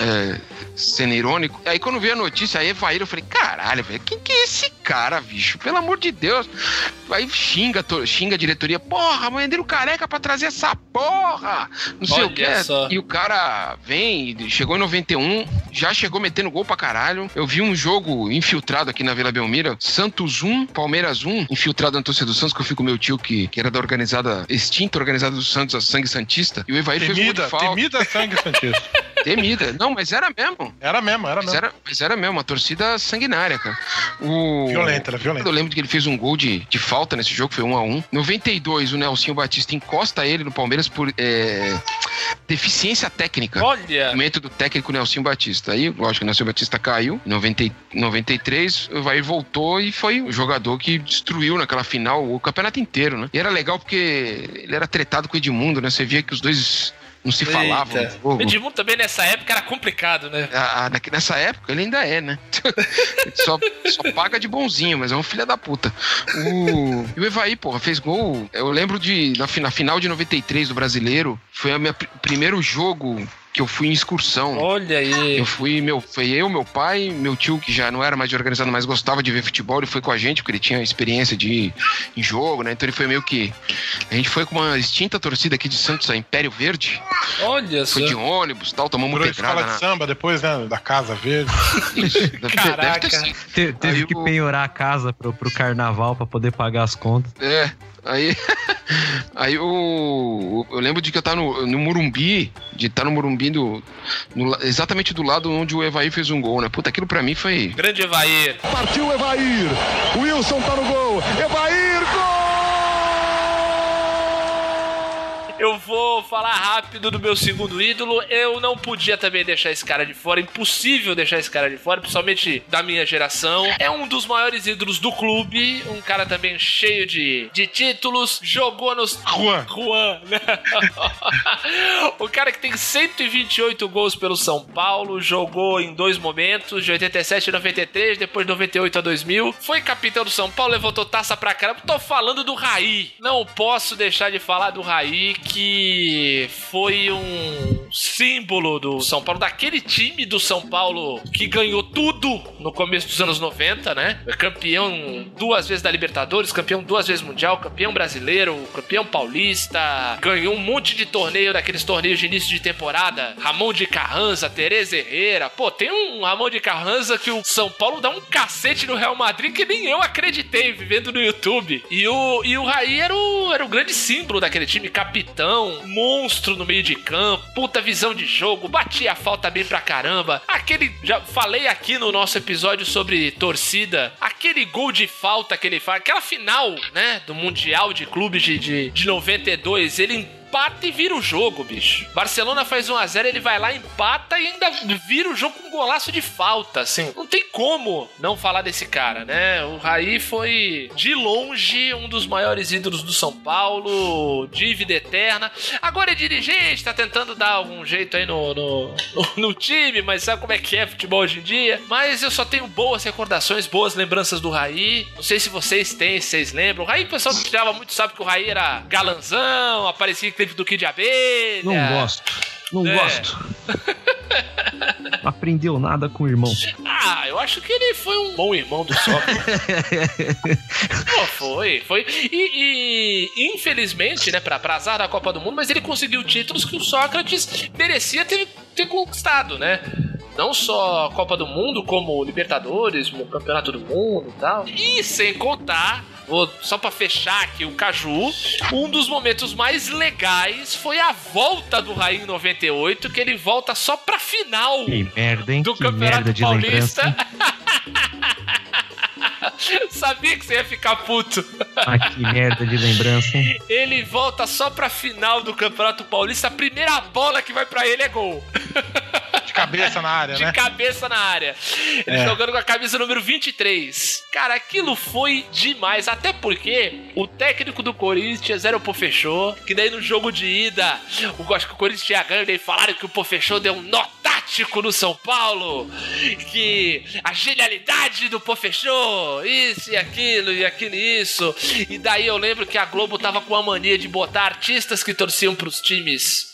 é, sendo irônico. Aí quando veio a notícia, a Evair, eu falei, caralho, velho, quem que é esse cara, bicho? Pelo amor de Deus. Aí xinga, xinga a diretoria, porra, dele careca pra trazer essa porra, não sei Olha o que. só. E o cara vem, chegou em 91, já chegou metendo gol pra caralho. Eu vi um jogo infiltrado aqui na Vila Belmira, Santos 1, Palmeiras 1, infiltrado na torcida do Santos, que eu fui com meu tio, que, que era da organizada, extinta organizada do Santos, a Sangue Santista. E o Evair fez um gol Temida, de falta. temida sangue santista. Temida. Não, mas era mesmo. Era mesmo, era Mas mesmo. era, mas era mesmo, uma torcida sanguinária, cara. O... Violenta, era violenta. Eu lembro que ele fez um gol de, de falta nesse jogo, foi 1 a 1 92, o Nelsinho Batista encosta ele no Palmeiras por é, deficiência técnica. Olha. O método técnico Nelsinho Batista. Aí, lógico, o Nelsinho Batista caiu. Em 90, e- 93, o Evair voltou e foi o jogador que destruiu naquela final o campeonato inteiro, né? E era legal porque ele era tretado com o Edmundo, né? Você via que os dois não se falavam no Eita. jogo. O Edmundo também nessa época era complicado, né? Ah, na- nessa época ele ainda é, né? Só, só paga de bonzinho, mas é um filho da puta. O, e o Evaí, porra, fez gol. Eu lembro de, na, na final de 93 do brasileiro, foi o meu primeiro jogo que eu fui em excursão. Olha aí. Eu fui, meu, foi eu, meu pai, meu tio, que já não era mais de organizado, mas gostava de ver futebol, ele foi com a gente, porque ele tinha experiência de ir em jogo, né? Então ele foi meio que. A gente foi com uma extinta torcida aqui de Santos, a Império Verde. Olha só. Foi de ônibus e tal, tomamos uma pedrada escola na. de samba depois, né? Da Casa Verde. Isso, deve, ter, deve Caraca. ter sido. Te- teve Aí que o- penhorar a casa pro, pro carnaval pra poder pagar as contas. É. Aí, aí o, eu lembro de que eu tava no, no Murumbi, de estar no Murumbi do, no exatamente do lado onde o Evaí fez um gol, né? Puta, aquilo pra mim foi. Grande Evair. Partiu Evair. Wilson tá no gol. Evair, gol! Eu vou falar rápido do meu segundo ídolo. Eu não podia também deixar esse cara de fora. Impossível deixar esse cara de fora, principalmente da minha geração. É um dos maiores ídolos do clube. Um cara também cheio de, de títulos. Jogou nos. Juan. Juan, né? o cara que tem 128 gols pelo São Paulo, jogou em dois momentos, de 87 e 93, depois de 98 a 2000. Foi capitão do São Paulo, levantou taça pra caramba. Tô falando do Raí. Não posso deixar de falar do Raí, que foi um símbolo do São Paulo, daquele time do São Paulo que ganhou tudo no começo dos anos 90, né? Campeão duas vezes da Libertadores, campeão duas vezes mundial, campeão brasileiro, campeão paulista, ganhou um monte de torneio daqueles torneios de início de temporada. Ramon de Carranza, Tereza Herrera. Pô, tem um Ramon de Carranza que o São Paulo dá um cacete no Real Madrid que nem eu acreditei vivendo no YouTube. E o, e o Raí era o, era o grande símbolo daquele time, capitão, monstro no meio de campo, puta visão de jogo, batia a falta bem pra caramba. Aquele, já falei aqui no nosso episódio sobre torcida, aquele gol de falta que ele faz, aquela final, né, do Mundial de Clubes de, de, de 92, ele empata e vira o jogo, bicho. Barcelona faz 1x0, ele vai lá, empata e ainda vira o jogo com um golaço de falta, assim. Não tem como não falar desse cara, né? O Raí foi, de longe, um dos maiores ídolos do São Paulo, dívida eterna. Agora é dirigente, tá tentando dar algum jeito aí no, no, no, time, mas sabe como é que é futebol hoje em dia? Mas eu só tenho boas recordações, boas lembranças do Raí. Não sei se vocês têm, se vocês lembram. O Raí, o pessoal que tirava muito sabe que o Raí era galanzão, aparecia que teve do Kid de Abelha. Não gosto. Não É. gosto. Não aprendeu nada com o irmão. Ah, eu acho que ele foi um bom irmão do Sócrates. Pô, foi, foi. E, e, infelizmente, né, pra, pra azar da Copa do Mundo, mas ele conseguiu títulos que o Sócrates merecia ter, ter conquistado, né? Não só a Copa do Mundo, como Libertadores, o Campeonato do Mundo e tal. E sem contar, só pra fechar aqui o Caju, um dos momentos mais legais foi a volta do Raí em 98, que ele volta só pra final Que merda, hein? do que Campeonato Paulista. Sabia que você ia ficar puto. Ah, que merda de lembrança, hein? Ele volta só pra final do Campeonato Paulista. A primeira bola que vai pra ele é gol. De cabeça na área, De né? cabeça na área. Ele É. jogando com a camisa número 23. Cara, aquilo foi demais. Até porque o técnico do Corinthians era o Pofechô. Que daí no jogo de ida, o, acho que o Corinthians tinha ganho. Daí falaram que o Pofechô deu um nó tático no São Paulo. Que a genialidade do Pofechô. Isso e aquilo e aquilo e isso. E daí eu lembro que a Globo tava com a mania de botar artistas que torciam pros times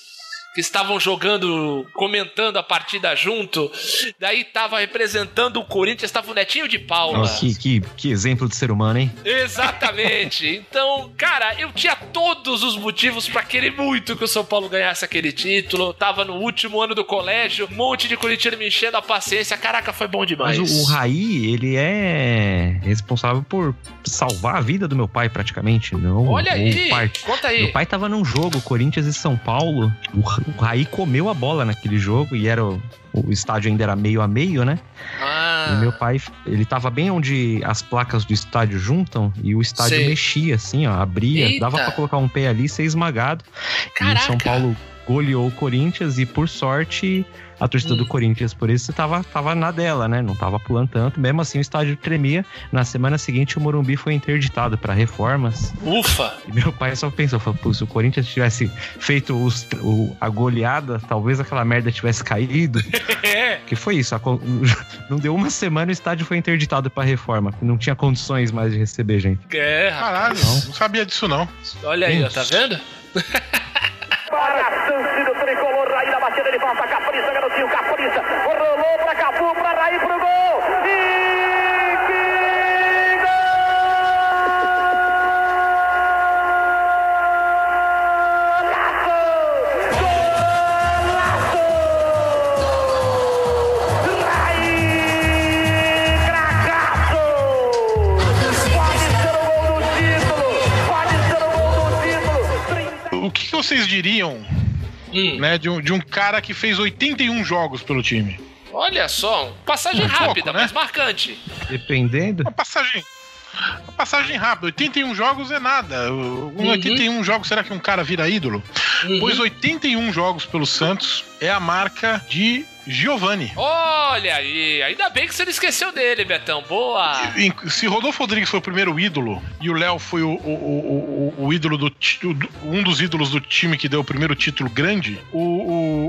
que estavam jogando, comentando a partida junto. Daí tava representando o Corinthians, tava o Netinho de Paula. Nossa, que, que, que exemplo de ser humano, hein? Exatamente. Então, cara, eu tinha todos os motivos pra querer muito que o São Paulo ganhasse aquele título. Eu tava no último ano do colégio, um monte de corintiano me enchendo a paciência. Caraca, foi bom demais. Mas o, o Raí, ele é responsável por salvar a vida do meu pai, praticamente. Não, Olha aí, pai. conta aí. Meu pai tava num jogo, Corinthians e São Paulo. O, o Raí comeu a bola naquele jogo e era. o- O estádio ainda era meio a meio, né? Ah, E meu pai, ele tava bem onde as placas do estádio juntam e o estádio Sei. mexia, assim, ó, abria. Eita. Dava pra colocar um pé ali e ser esmagado. E Caraca. o São Paulo goleou o Corinthians e, por sorte, a torcida do Hum. Corinthians, por isso, tava, tava na dela, né? Não tava pulando tanto. Mesmo assim, o estádio tremia. Na semana seguinte, o Morumbi foi interditado para reformas. Ufa. E meu pai só pensou, falou, "Pô, se o Corinthians tivesse feito os- o- a goleada, talvez aquela merda tivesse caído. É. Que foi isso. a não deu uma semana, o estádio foi interditado para reforma. Não tinha condições mais de receber gente. É. Caralho, não sabia disso não. Olha aí, ó, tá vendo? Para a do tricolor, Raí na batida de falta, Capriça, garotinho, Capriça, pra Capu, pra Raí pro gol, e que golaço! Golaço! Raí, cracaço! Pode ser o gol do título, pode ser o gol do título, O que, que vocês diriam, Hum, né, de um, de um cara que fez 81 jogos pelo time? Olha só, passagem Um pouco, rápida, né? mas marcante. Dependendo. Uma passagem Passagem rápida, 81 jogos é nada. Um 81 jogos, será que um cara vira ídolo? Pois 81 jogos pelo Santos é a marca de Giovani. Olha aí, ainda bem que você não esqueceu dele, Betão. Boa! Se Rodolfo Rodrigues foi o primeiro ídolo e o Léo foi o, o, o, o- o ídolo do, um dos ídolos do time que deu o primeiro título grande, o,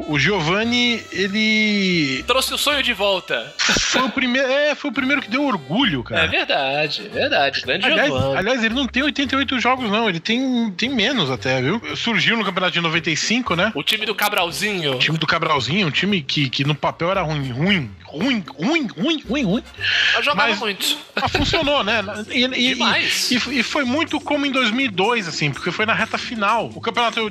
o, o Giovani, ele Trouxe o sonho de volta. foi o primeiro, é, foi o primeiro que deu orgulho, É cara. verdade, é verdade. Grande Aliás, aliás, ele não tem 88 jogos, não. Ele tem, tem menos até, viu? Surgiu no campeonato de 95, né? O time do Cabralzinho. O time do Cabralzinho, um time que, que no papel era ruim, ruim, ruim, ruim, ruim, ruim, ruim. Mas jogava Mas- muito. Mas funcionou, né? E, e- Demais. E, e foi muito como em 2002, assim, porque foi na reta final. O Campeonato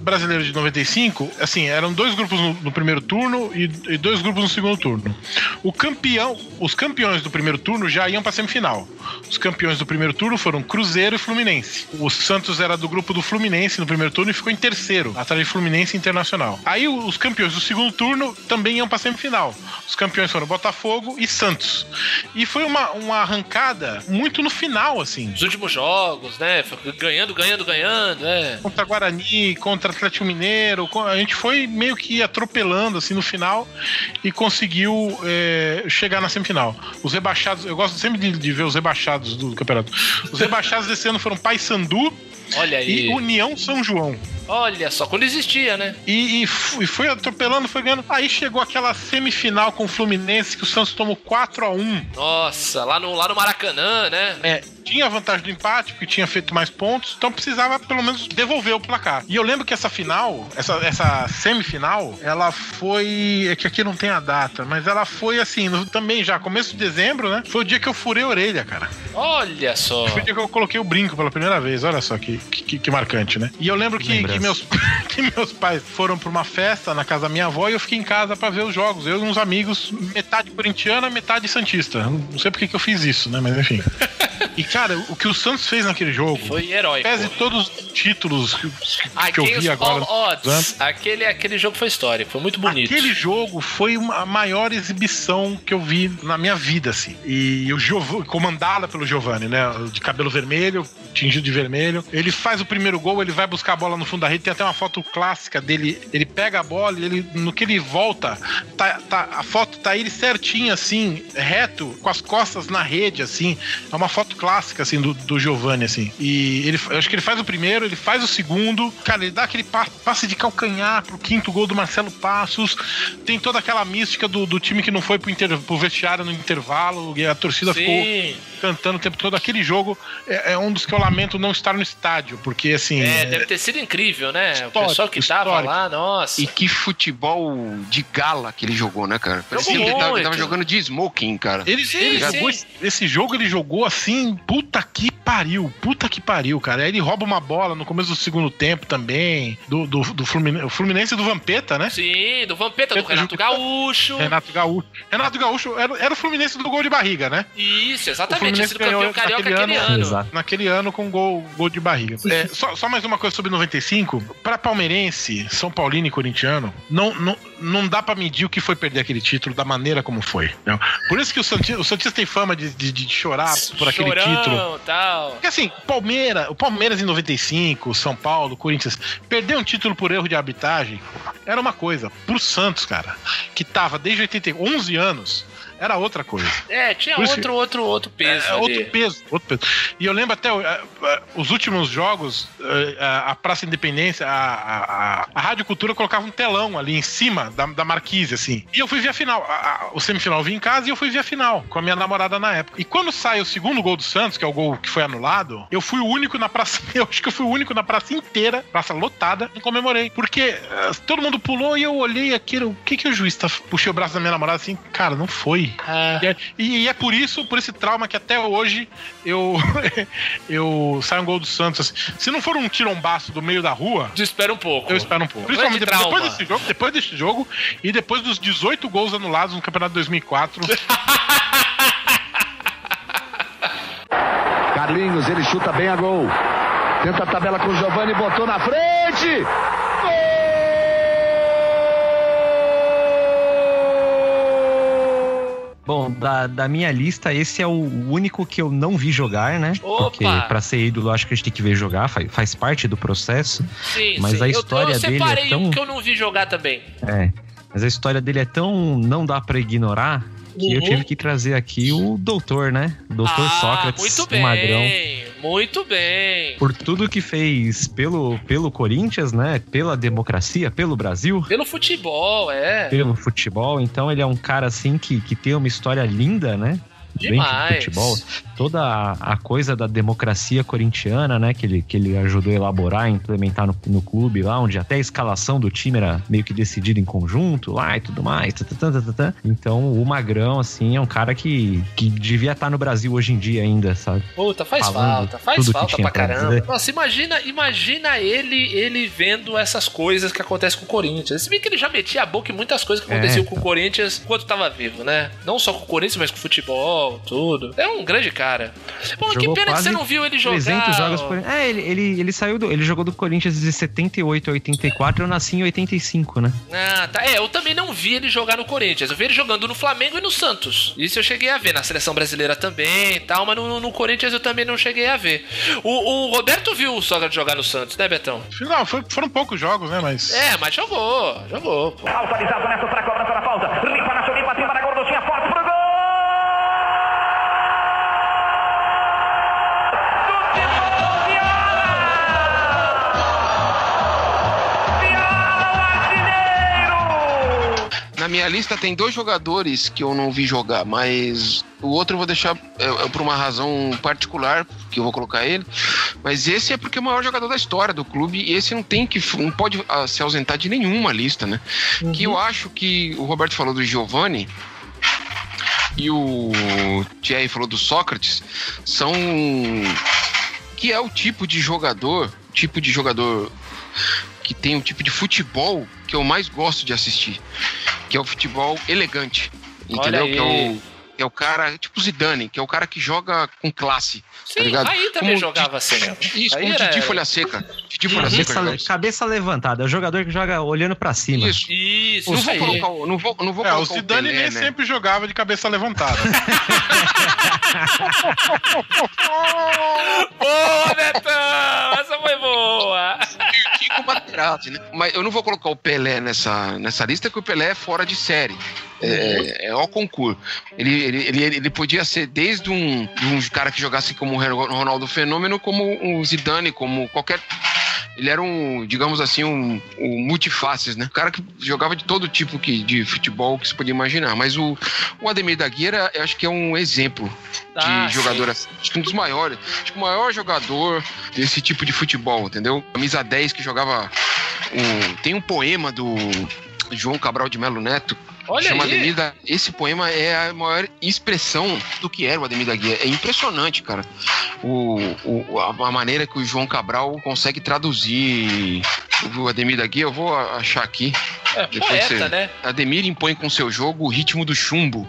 Brasileiro de 95, assim, eram dois grupos no, no primeiro turno e, e dois grupos no segundo turno. O campeão, os campeões do primeiro turno já iam pra semifinal. Os campeões do primeiro turno foram Cruzeiro e Fluminense. O Santos era do grupo do Fluminense no primeiro turno e ficou em terceiro, atrás de Fluminense e Internacional. Aí os campeões do segundo turno também iam pra semifinal. Os campeões foram Botafogo e Santos. E foi uma, uma arrancada muito no final, assim. Os últimos jogos, né? Ganhando, ganhando, ganhando, é. Contra Guarani, contra Atlético Mineiro, a gente foi meio que atropelando assim no final e conseguiu é, chegar na semifinal. Os rebaixados, eu gosto sempre de, de ver os rebaixados do campeonato. Os rebaixados desse ano foram Paysandu Olha aí. e União São João. Olha só, quando existia, né? E, e f- e foi atropelando, foi ganhando. Aí chegou aquela semifinal com o Fluminense que o Santos tomou 4 a 1 Nossa, lá no, lá no Maracanã, né? É, tinha a vantagem do empate, porque tinha feito mais pontos, então precisava pelo menos devolver o placar. E eu lembro que essa final, essa, essa semifinal, ela foi. É que aqui não tem a data, mas ela foi assim, no- também já, começo de dezembro, né? Foi o dia que eu furei a orelha, cara. Olha só. Foi o dia que eu coloquei o brinco pela primeira vez, olha só que, que, que marcante, né? E eu lembro que, que, meus, que meus pais foram pra uma festa na casa da minha avó e eu fiquei em casa pra ver os jogos. Eu e uns amigos, metade corintiana, metade santista. Não sei por que que eu fiz isso, né? Mas enfim. E, cara, o que o Santos fez naquele jogo, Foi heróico. pese todos os títulos que, que- que eu vi agora. odds. Aquele, aquele jogo foi histórico, foi muito bonito. Aquele jogo foi uma, a maior exibição que eu vi na minha vida, assim. E o Giov... comandada pelo Giovanni, né? De cabelo vermelho, tingido de vermelho. Ele faz o primeiro gol, ele vai buscar a bola no fundo da rede. Tem até uma foto clássica dele. Ele pega a bola e ele, no que ele volta, tá, tá- a foto tá ele certinho, assim, reto, com as costas na rede, assim. É uma foto clássica, assim, do, do Giovanni, assim. E ele, eu acho que ele faz o primeiro, ele faz o segundo. Cara, ele dá aquele pa- passe de calcanhar pro quinto gol do Marcelo Passos. Tem toda aquela mística do, do time que não foi pro, inter, pro vestiário no intervalo. E a torcida ficou Sim. cantando o tempo todo. Aquele jogo é, é um dos que eu lamento não estar no estádio, porque assim. É, é- deve ter sido incrível, né? Histórico, o pessoal que tava histórico. lá, nossa. E que futebol de gala que ele jogou, né, cara? Parecia que ele tava, tava jogando de smoking, cara. Ele, Sim, ele sim. jogou esse, esse jogo, ele jogou assim, puta que pariu, puta que pariu, cara. Aí ele rouba uma bola no começo do segundo tempo também, do, do, do Fluminense, o Fluminense e do Vampeta, né? Sim, do Vampeta, do Renato Gaúcho. Renato Gaúcho. Renato Gaúcho era, era o Fluminense do gol de barriga, né? Isso, exatamente. Fluminense sido campeão carioca naquele aquele ano, ano. Exato. naquele ano com gol, gol de barriga. É, só, só mais uma coisa sobre 95. Pra palmeirense, São Paulino e corintiano, não, não, não dá pra medir o que foi perder aquele título da maneira como foi. entendeu? Por isso que o Santista, o Santista tem fama de, de, de chorar por aquele Chorão, título. tal. Porque assim, Palmeira, o Palmeiras em 95, São Paulo, Corinthians, perder um título por erro de arbitragem era uma coisa. Pro Santos, cara, que tava desde 80, 11 anos, era outra coisa. É, tinha Por isso outro, outro, outro peso É, outro peso, outro peso. E eu lembro até eh, eh, os últimos jogos, eh, a, Praça Independência, a, a, a- a Rádio Cultura colocava um telão ali em cima da, da marquise, assim. E eu fui ver a final. A- o semifinal eu vi em casa e eu fui ver a final com a minha namorada na época. E quando sai o segundo gol do Santos, que é o gol que foi anulado, eu fui o único na praça. Eu acho que eu fui o único na praça inteira, praça lotada, e comemorei. Porque todo mundo pulou e eu olhei aquilo. O que que o juiz tá. Puxei o braço da minha namorada assim, cara, não foi. Ah, E é, e é por isso, por esse trauma que até hoje eu eu saio um gol do Santos. assim. Se não for um tirombaço do meio da rua, espera um pouco. eu espero um pouco. Principalmente Grande depois, trauma. desse jogo, depois desse jogo e depois dos 18 gols anulados no Campeonato 2004. Carlinhos, ele chuta bem a gol. Tenta a tabela com o Giovani, botou na frente. Bom, da, da minha lista, esse é o único que eu não vi jogar, né? Opa! Porque pra ser ídolo, acho que a gente tem que ver jogar, faz, faz parte do processo. Sim, Mas sim. a Eu- história eu, dele é tão- um que eu não vi jogar também. É. Mas a história dele é tão. não dá pra ignorar que eu Uhum. tive que trazer aqui o doutor, né? Doutor ah, Sócrates, muito o bem, Magrão. Muito bem. Por tudo que fez pelo, pelo Corinthians, né? Pela democracia, pelo Brasil. Pelo futebol, é. Pelo futebol, então ele é um cara assim que, que tem uma história linda, né? Dentro do Demais. futebol. Toda a, a coisa da democracia corintiana, né? Que ele, que ele ajudou a elaborar, implementar no, no clube lá, onde até a escalação do time era meio que decidida em conjunto lá e tudo mais. tá, tá, tá. Então o Magrão, assim, é um cara que, que devia estar no Brasil hoje em dia ainda, sabe? Puta, faz Falando falta, faz falta pra pra caramba. dizer. Nossa, imagina, imagina ele ele vendo essas coisas que acontecem com o Corinthians. Se bem que ele já metia a boca em muitas coisas que É, aconteciam com o então. Corinthians enquanto tava vivo, né? Não só com o Corinthians, mas com o futebol, tudo. É um grande cara. Bom, que pena que você não viu ele jogar. 300 jogos por É, ele, ele, ele saiu do. Ele jogou do Corinthians de 78 a 84, eu nasci em 85, né? Ah, tá. É, eu também não vi ele jogar no Corinthians. Eu vi ele jogando no Flamengo e no Santos. Isso eu cheguei a ver. Na seleção brasileira também e tal, mas no, no Corinthians eu também não cheguei a ver. O, o Roberto viu o Sócrates jogar no Santos, né, Betão? Não, foi- foram poucos jogos, né? Mas. É, mas jogou, jogou, pô. Autorizado Neto para a cobrança da falta. Minha lista tem dois jogadores que eu não vi jogar, mas o outro eu vou deixar é, é por uma razão particular, que eu vou colocar ele. Mas esse é porque é o maior jogador da história do clube e esse não tem que não pode ah, se ausentar de nenhuma lista, né? Que eu acho que o Roberto falou do Giovani e o Thierry falou do Sócrates são que é o tipo de jogador, tipo de jogador que tem um tipo de futebol que eu mais gosto de assistir, que é o futebol elegante, entendeu? Olha Que é o que é o cara, tipo o Zidane, que é o cara que joga com classe, Sim, ligado? aí também Como jogava assim. né? Isso, Aí como era- Didi Folha Seca. Didi Folha Seca. Cabeça, assim. cabeça levantada, é o jogador que joga olhando pra cima. Isso. Isso, Não isso vou aí. colocar o, não vou, não vou É, colocar o Zidane Pelé, nem né? sempre jogava de cabeça levantada. Boa, Betão! Essa foi boa! Tico Materazzi, né? Mas eu não vou colocar o Pelé nessa, nessa lista, porque o Pelé é fora de série. É, é ao concurso. Ele, ele, ele, ele podia ser desde um, de um cara que jogasse como o Ronaldo Fenômeno, como um Zidane, como qualquer. Ele era um, digamos assim, um, um multifaces, né? Um cara que jogava de todo tipo que, de futebol que se podia imaginar. Mas o, o Ademir da Guia, eu acho que é um exemplo de Ah, jogador assim. Acho que um dos maiores. Acho que o maior jogador desse tipo de futebol, entendeu? Camisa 10 que jogava. Um, tem um poema do João Cabral de Melo Neto. Olha chama aí. Ademir da... Esse poema é a maior expressão do que era o Ademir da Guia. É impressionante, cara. O, o- a, maneira que o João Cabral consegue traduzir o Ademir da Guia. Eu vou achar aqui. É, Depois poeta, você- né? Ademir impõe com seu jogo o ritmo do chumbo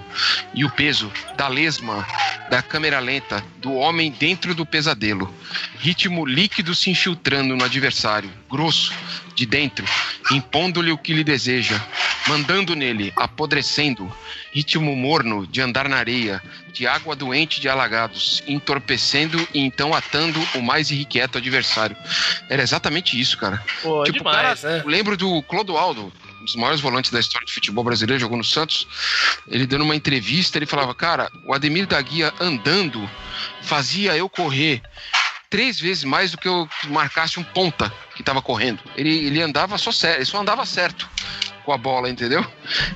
e o peso, da lesma, da câmera lenta, do homem dentro do pesadelo. Ritmo líquido se infiltrando no adversário, grosso, de dentro, impondo-lhe o que lhe deseja, mandando nele, apodrecendo. Ritmo morno de andar na areia, de água doente de alagados, entorpecendo e então atando o mais irrequieto adversário. Era exatamente isso, cara. Pô, Tipo, demais, cara, né? eu lembro do Clodoaldo, dos maiores volantes da história do futebol brasileiro, jogou no Santos. Ele dando uma entrevista, ele falava: Cara, o Ademir da Guia andando fazia eu correr três vezes mais do que eu marcasse um ponta que tava correndo. Ele, ele andava só certo, ele só andava certo com a bola, entendeu?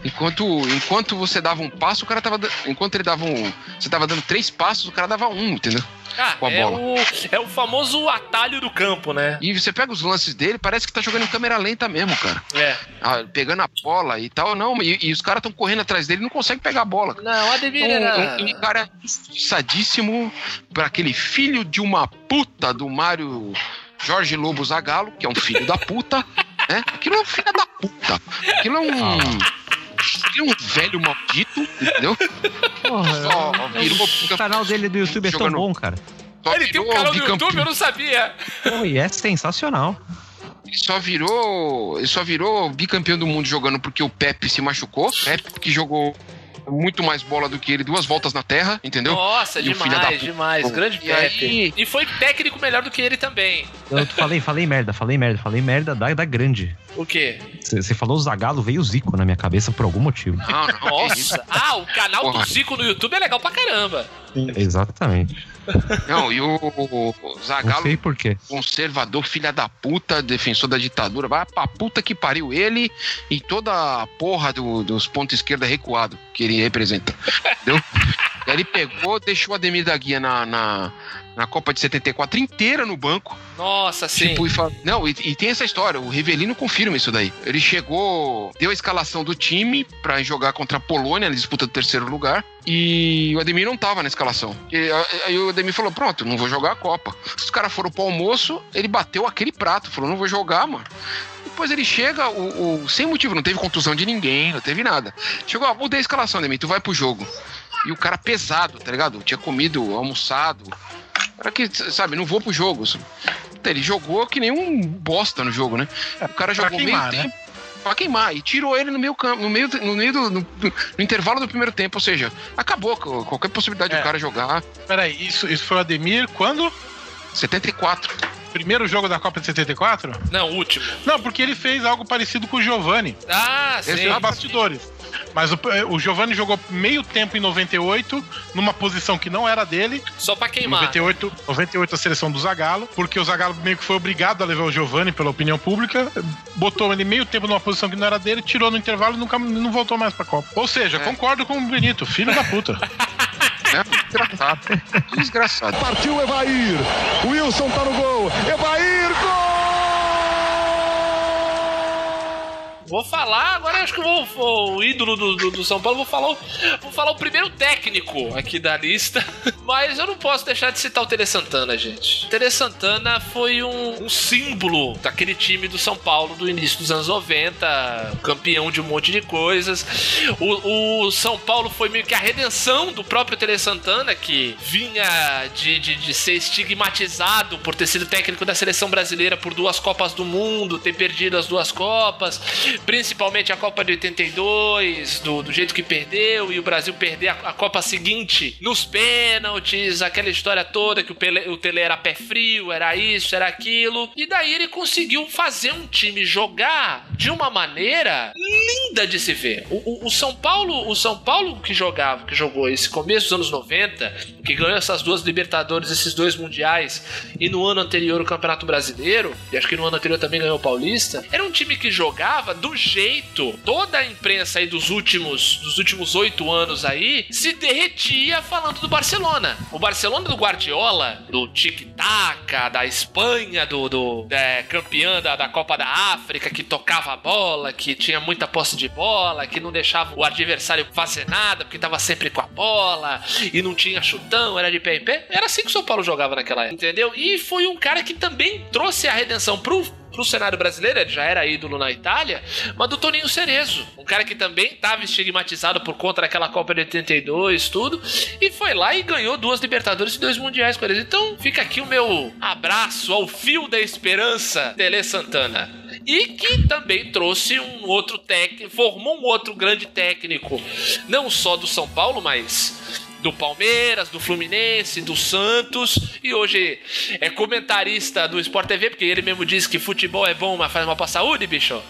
Enquanto, enquanto você dava um passo, o cara tava. Enquanto ele dava um. Você tava dando três passos, o cara dava um, entendeu? Ah, com a é, bola. o, é o famoso atalho do campo, né? E você pega os lances dele, parece que tá jogando em câmera lenta mesmo, cara. É. Ah, pegando a bola e tal, não, e, e os caras estão correndo atrás dele e não conseguem pegar a bola. Não, Ademir Um, era... um- um cara sadíssimo para aquele filho de uma puta do Mário Jorge Lobo Zagalo, que é um filho da puta, né? Aquilo é um filho da puta. Aquilo é um. Aquilo é um velho maldito, entendeu? Porra, Só virou. o canal dele do YouTube é tão Jogando- bom, cara. só Ele tem um virou canal bicampeão. YouTube, eu não sabia. Pô, e é sensacional. Ele só virou. Ele só virou bicampeão do mundo jogando porque o Pepe se machucou. Pepe que jogou muito mais bola do que ele, duas voltas na terra, entendeu? Nossa, E demais, demais. Grande E Pepe. aí- E foi técnico melhor do que ele também. Eu falei, falei merda, falei merda, falei merda da, da grande. O quê? Você falou Zagalo, veio o Zico na minha cabeça por algum motivo. Não, não. Nossa. Ah, o canal Porra. do Zico no YouTube é legal pra caramba. Exatamente. Não, e o, o, o Zagallo, conservador, filha da puta, defensor da ditadura, vai pra puta que pariu ele e toda a porra do- dos pontos esquerda recuado que ele representa. Entendeu? Ele pegou, deixou o Ademir da Guia na, na, na Copa de 74 inteira no banco. Nossa, sim. Tipo, e fala- Não, e, e tem essa história, o Rivelino confirma isso daí. Ele chegou, deu a escalação do time pra jogar contra a Polônia na disputa do terceiro lugar. E o Ademir não tava na escalação. E, aí o Ademir falou: pronto, não vou jogar a Copa. Os caras foram pro almoço, ele bateu aquele prato, falou: não vou jogar, mano. Depois ele chega, o, o- sem motivo, não teve contusão de ninguém, não teve nada. Chegou, ó, mudei a escalação, Ademir, tu vai pro jogo. E o cara pesado, tá ligado? Tinha comido, almoçado. Cara que, sabe, não vou pro jogo. Ele jogou que nem um bosta no jogo, né? O cara jogou queimar, meio né? tempo. Pra queimar. E tirou ele no meio campo, no meio, no, meio do, no, no intervalo do primeiro tempo. Ou seja, acabou qualquer possibilidade É. do cara jogar. Peraí, isso, isso foi o Ademir quando? 74. Primeiro jogo da Copa de 74? Não, último. Não, porque ele fez algo parecido com o Giovanni. Ah, sim. Esse é bastidores. Mas o, o Giovanni jogou meio tempo em 98, numa posição que não era dele. Só pra queimar. 98, 98 a seleção do Zagallo, porque o Zagallo meio que foi obrigado a levar o Giovanni pela opinião pública, botou ele meio tempo numa posição que não era dele, tirou no intervalo e nunca não voltou mais pra Copa. Ou seja, É. concordo com o Benito, filho da puta. Né? Desgraçado. Desgraçado. Partiu Evair. Wilson tá no gol. Evair, Vou falar, agora acho que vou, vou- o ídolo do, do- do São Paulo, vou falar, vou falar o primeiro técnico aqui da lista, mas eu não posso deixar de citar o Tele Santana, gente. O Tele Santana foi um, um símbolo daquele time do São Paulo do início dos anos 90, campeão de um monte de coisas. O, o São Paulo foi meio que a redenção do próprio Tele Santana, que vinha de, de, de ser estigmatizado por ter sido técnico da seleção brasileira por duas Copas do Mundo, ter perdido as duas Copas, principalmente a Copa de 82, do, do jeito que perdeu, e o Brasil perder a, a Copa seguinte nos pênaltis, aquela história toda que o, Pelé, o Tele era pé frio, era isso, era aquilo. E daí ele conseguiu fazer um time jogar de uma maneira linda de se ver. O, o- o São Paulo, o São Paulo que jogava, que jogou esse começo dos anos 90, que ganhou essas duas Libertadores, esses dois mundiais, e no ano anterior o Campeonato Brasileiro, e acho que no ano anterior também ganhou o Paulista, era um time que jogava do jeito toda a imprensa aí dos últimos dos últimos oito anos aí se derretia falando do Barcelona. O Barcelona do Guardiola, do tic-tac, da Espanha, do, do é, campeã da, da Copa da África, que tocava a bola, que tinha muita posse de bola, que não deixava o adversário fazer nada, porque tava sempre com a bola, e não tinha chutão, era de pé em pé. Era assim que o São Paulo jogava naquela época, entendeu? E foi um cara que também trouxe a redenção pro pro cenário brasileiro, ele já era ídolo na Itália, mas do Toninho Cerezo, um cara que também estava estigmatizado por conta daquela Copa de 82, tudo, e foi lá e ganhou duas Libertadores e dois Mundiais com eles. Então fica aqui o meu abraço ao fio da esperança, Tele Santana. E que também trouxe um outro técnico, formou um outro grande técnico, não só do São Paulo, mas do Palmeiras, do Fluminense, do Santos e hoje é comentarista do Sport TV, porque ele mesmo diz que futebol é bom, mas faz mal pra saúde, bicho.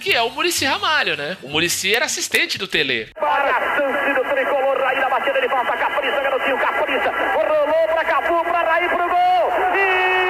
Que é o Murici Ramalho, né? O Murici era assistente do Tele. Para a chance do tricolor, Raí batida Capriça, garotinho, rolou pra Capu, pra Raí pro gol, e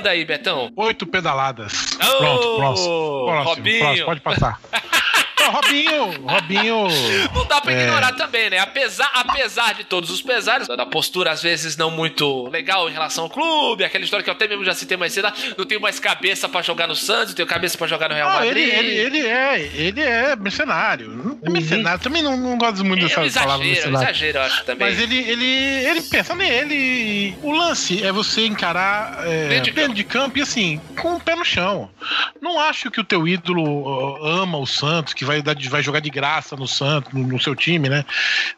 Manda aí, Betão. Oito pedaladas. Ô, Pronto, próximo. Próximo, Robinho. próximo, pode passar. Robinho, Robinho. Não dá pra ignorar também, né? Apesar, apesar de todos os pesares, da postura às vezes não muito legal em relação ao clube, aquela história que eu até mesmo já citei mais cedo, ah, não tenho mais cabeça pra jogar no Santos, não tenho cabeça pra jogar no Real Ah, Madrid. ele, ele, ele é, ele é mercenário. É mercenário. Também não, não gosto muito é dessa palavra exagero, é um mercenário. exagero, eu acho também. Mas ele, ele, ele pensa nele. O lance é você encarar é, Dentro de dentro, de campo e assim, com o pé no chão. Não acho que o teu ídolo ama o Santos, que vai, dar vai jogar de graça no Santos, no, no seu time, né?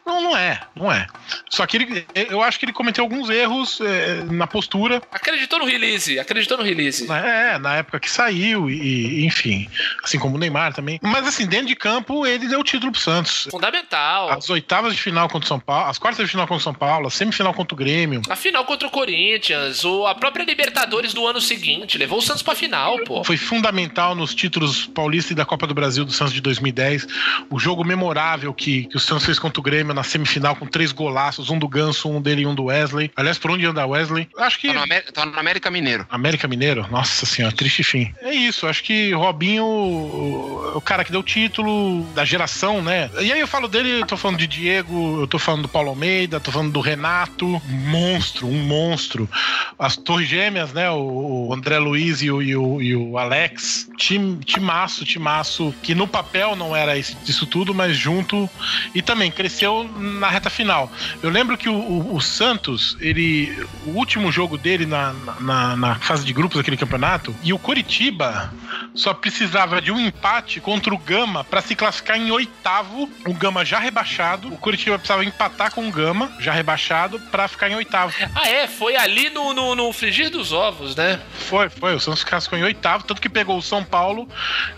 Não, não é, não é. Só que ele, eu acho que ele cometeu alguns erros é, na postura, Acreditou no release, acreditou no release. É, na época que saiu, e, enfim. Assim como o Neymar também. Mas assim, dentro de campo, ele deu o título pro Santos. Fundamental. As oitavas de final contra o São Paulo, as quartas de final contra o São Paulo, a semifinal contra o Grêmio. A final contra o Corinthians, o, a própria Libertadores do ano seguinte, levou o Santos pra final, pô. Foi fundamental nos títulos paulista e da Copa do Brasil do Santos de 2010. O jogo memorável que, que o Santos fez contra o Grêmio na semifinal com três golaços, um do Ganso, um dele e um do Wesley. Aliás, por onde anda Wesley? Acho que. Tá no, Amé- tá no América Mineiro. América Mineiro? Nossa senhora, triste fim. É isso, acho que Robinho, o, o cara que deu o título da geração, né? E aí eu falo dele, eu tô falando de Diego, eu tô falando do Paulo Almeida, tô falando do Renato, monstro, um monstro. As Torres Gêmeas, né? O, o André Luiz e o, e o, e o Alex. Tim, timaço, timaço, que no papel não era isso, isso tudo, mas junto. E também cresceu na reta final. Eu lembro que o, o- o Santos, ele. O último jogo dele na, na, na fase de grupos daquele campeonato, e o Coritiba só precisava de um empate contra o Gama para se classificar em oitavo. O Gama já rebaixado. O Coritiba precisava empatar com o Gama, já rebaixado, para ficar em oitavo. Ah, é, foi ali no, no, no frigir dos ovos, né? Foi, foi. O Santos classificou em oitavo, tanto que pegou o São Paulo,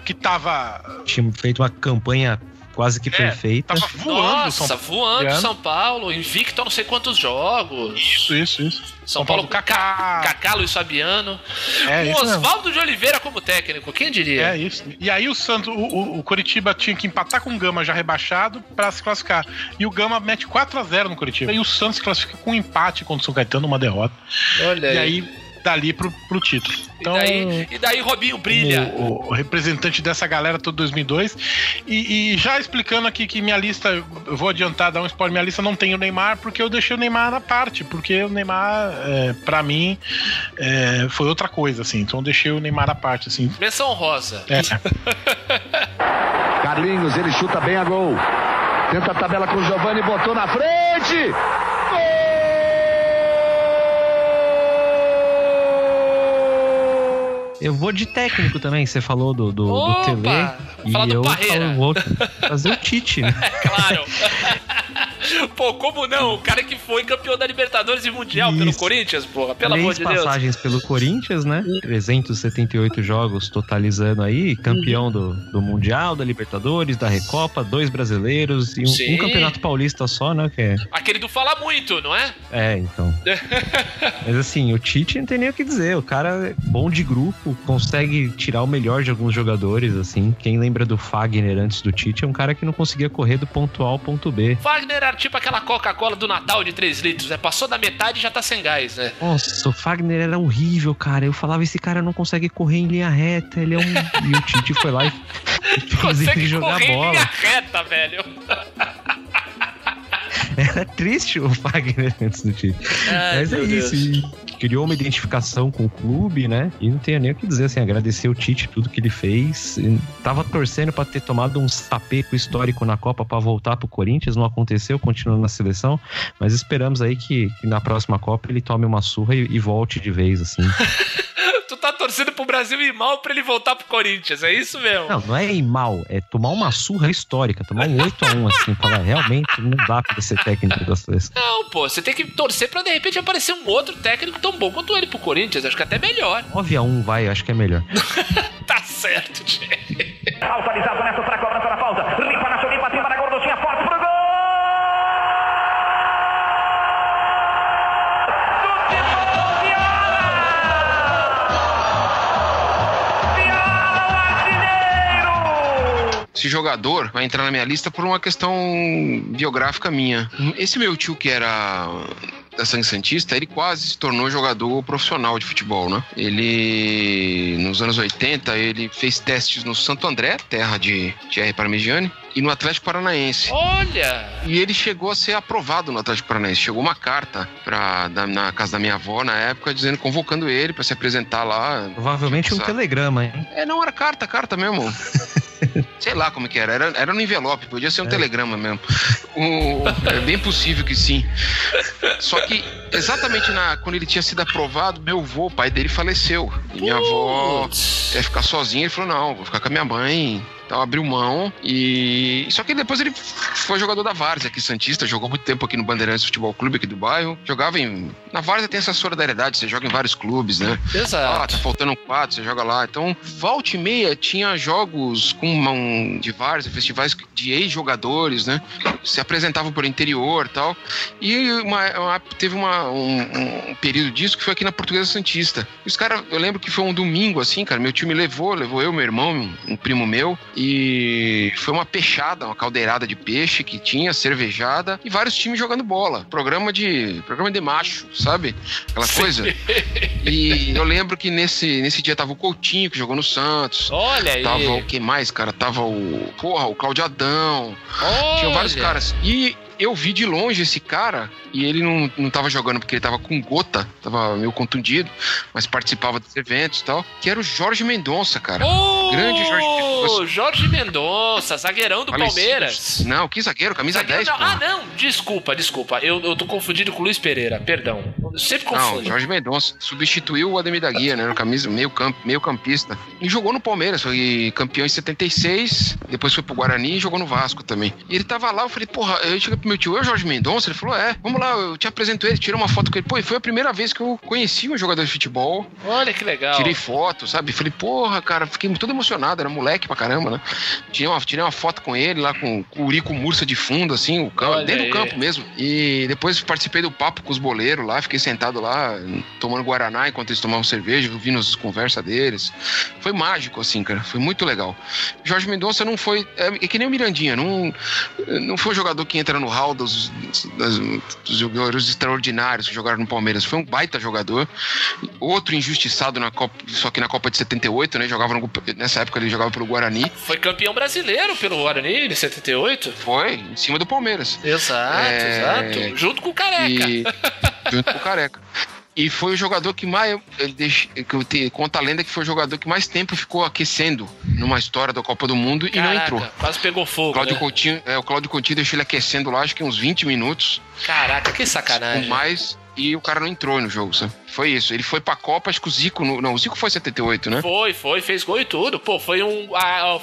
que tava. Tinha feito uma campanha quase que É, perfeita. Tava voando o Nossa, São voando Paulo. São Paulo, invicto a não sei quantos jogos. Isso, isso, isso. São, São Paulo, Paulo, Kaká, Luiz Fabiano. É, mesmo. Oswaldo de Oliveira como técnico, quem diria? É isso. E aí o Santos, o, o, o Coritiba tinha que empatar com o Gama já rebaixado pra se classificar. E o Gama mete 4 a 0 no Coritiba. E o Santos se classifica com um empate contra o São Caetano, uma derrota. Olha E aí dali pro, pro título. Então, e, daí, e daí Robinho brilha. o, o representante dessa galera todo 2002. E, e já explicando aqui que minha lista, eu vou adiantar, dar um spoiler, minha lista não tem o Neymar, porque eu deixei o Neymar na parte, porque o Neymar, é, para mim, é, foi outra coisa, assim. Então eu deixei o Neymar à parte, assim. Menção rosa. É. Carlinhos, ele chuta bem a gol. Tenta a tabela com o Giovanni, botou na frente. Eu vou de técnico também, você falou do, do, do Opa! Tele. E do eu falo, vou fazer o Tite, né? Claro. Pô, como não? O cara que foi campeão da Libertadores e Mundial pelo Isso. Corinthians, porra. Pelo amor Três de Deus. passagens pelo Corinthians, né? 378 jogos totalizando aí, campeão do, do Mundial, da Libertadores, da Recopa, dois brasileiros e um, um campeonato paulista só, né? Que é, Aquele do Fala Muito, não é? é, então. Mas assim, o Tite não tem nem o que dizer. O cara é bom de grupo, consegue tirar o melhor de alguns jogadores, assim. Quem lembra do Fagner antes do Tite é um cara que não conseguia correr do ponto A ao ponto B. Wagner era tipo aquela Coca-Cola do Natal de 3 litros, né? Passou da metade e já tá sem gás, né? Nossa, o Fagner era horrível, cara. Eu falava, esse cara não consegue correr em linha reta, ele é um. e o Tite foi lá e fez ele Consegue jogar correr em bola. linha reta, velho. Era triste o Fagner antes do Tite. Ai, Mas é Deus. isso. Criou uma identificação com o clube, né? E não tenho nem o que dizer, assim, agradecer o Tite tudo que ele fez. Tava torcendo pra ter tomado um sapeco histórico na Copa pra voltar pro Corinthians, não aconteceu, continuando na seleção. Mas esperamos aí que, que na próxima Copa ele tome uma surra e, e volte de vez, assim. Tá torcendo pro Brasil ir mal pra ele voltar pro Corinthians, é isso mesmo? Não, não é ir mal, é tomar uma surra histórica, tomar um 8x1, assim, falar, realmente não dá pra ser técnico da seleção. Não, pô, você tem que torcer pra de repente aparecer um outro técnico tão bom quanto ele pro Corinthians. Acho que até melhor. 9x1 vai, acho que é melhor. Tá certo, gente. Autorizado Neto para cobrança da falta. Esse jogador vai entrar na minha lista por uma questão biográfica minha. Esse meu tio que era da Sangue Santista, ele quase se tornou jogador profissional de futebol, né? Ele, nos anos 80, ele fez testes no Santo André, terra de Thierry Parmigiani, e no Atlético Paranaense. Olha! E ele chegou a ser aprovado no Atlético Paranaense. Chegou uma carta pra, da- na casa da minha avó na época, dizendo, convocando ele pra se apresentar lá. Provavelmente um Sabe? telegrama, hein? É, não, era carta, carta mesmo. Sei lá como que era. Era, era no envelope, podia ser um telegrama mesmo. O- é bem possível que sim. Só que exatamente na, quando ele tinha sido aprovado, meu avô, o pai dele, faleceu. E minha avó ia ficar sozinha. Ele falou: não, vou ficar com a minha mãe. Então abriu mão e. Só que depois ele foi jogador da Várzea aqui, Santista, jogou muito tempo aqui no Bandeirantes Futebol Clube aqui do bairro. Jogava em. Na Várzea tem essa solidariedade, você joga em vários clubes, né? Ah, Exato. tá faltando um quadro, você joga lá. Então, volta e meia tinha jogos com um, de vários festivais de ex-jogadores, né? Se apresentavam por interior e tal. E uma- uma- teve uma- um, um período disso que foi aqui na Portuguesa Santista. E Os caras, eu lembro que foi um domingo assim, cara. Meu tio me levou, levou eu, meu irmão, um primo meu. E foi uma peixada, uma caldeirada de peixe que tinha, cervejada e vários times jogando bola. Programa de. Programa de macho, sabe? Aquela coisa. E eu lembro que nesse, nesse dia tava o Coutinho, que jogou no Santos. Olha aí. Tava o que mais, cara? Tava o. Porra, o Claudio Adão. Tinha vários Olha. caras. E eu vi de longe esse cara, e ele não, não tava jogando porque ele tava com gota, tava meio contundido, mas participava dos eventos e tal, que era o Jorge Mendonça, cara. Ô, Grande Jorge Mendonça. Jorge Mendonça, zagueirão do. Palmeiras. Não, que zagueiro, camisa Zagueiro 10, não. Ah, não, desculpa, desculpa. Eu, eu tô confundido com o Luiz Pereira, perdão. Eu sempre Não, confundo. Jorge Mendonça substituiu o Ademir da Guia, né? No camisa, meio, campo, meio campista. E jogou no Palmeiras, foi campeão em 76, depois foi pro Guarani e jogou no Vasco também. E ele tava lá, eu falei, porra, eu cheguei pro meu tio, eu, Jorge Mendonça, ele falou, é, vamos lá, eu te apresento ele, tirei uma foto com ele. Pô, e foi a primeira vez que eu conheci um jogador de futebol, Olha que legal. tirei foto, sabe? Falei, porra, cara, fiquei todo emocionado, era moleque pra caramba, né? Tirei uma, tirei uma foto com ele lá com, com o Urico Mursa de fundo, assim, o campo, Olha dentro aí. do campo mesmo. E depois participei do papo com os boleiros lá, fiquei sentado lá, tomando Guaraná enquanto eles tomavam cerveja, ouvindo as conversas deles. Foi mágico, assim, cara, foi muito legal. Jorge Mendonça não foi, é, é que nem o Mirandinha, não, não foi um jogador que entra no hall dos, das- dos jogadores extraordinários que jogaram no Palmeiras, foi um baita jogador. Outro injustiçado na Copa, só que na Copa de 78, né? Jogava no- nessa época ele jogava pelo Guarani. Foi campeão brasileiro pelo Guarani em 78. Foi em cima do Palmeiras. Exato, É. exato. Junto com o Careca. E junto com o Careca. E foi o jogador que mais. que eu te- conta a lenda que foi o jogador que mais tempo ficou aquecendo numa história da Copa do Mundo e não Caraca, entrou. Quase pegou fogo. Cláudio né? Coutinho, é, o Cláudio Coutinho deixou ele aquecendo lá, acho que uns 20 minutos. Caraca, que com sacanagem. mais. E o cara não entrou no jogo, sabe? Foi isso. Ele foi pra Copa, acho que o Zico. no- não, o Zico foi 78, né? Foi, foi, fez gol e tudo. Pô, foi um,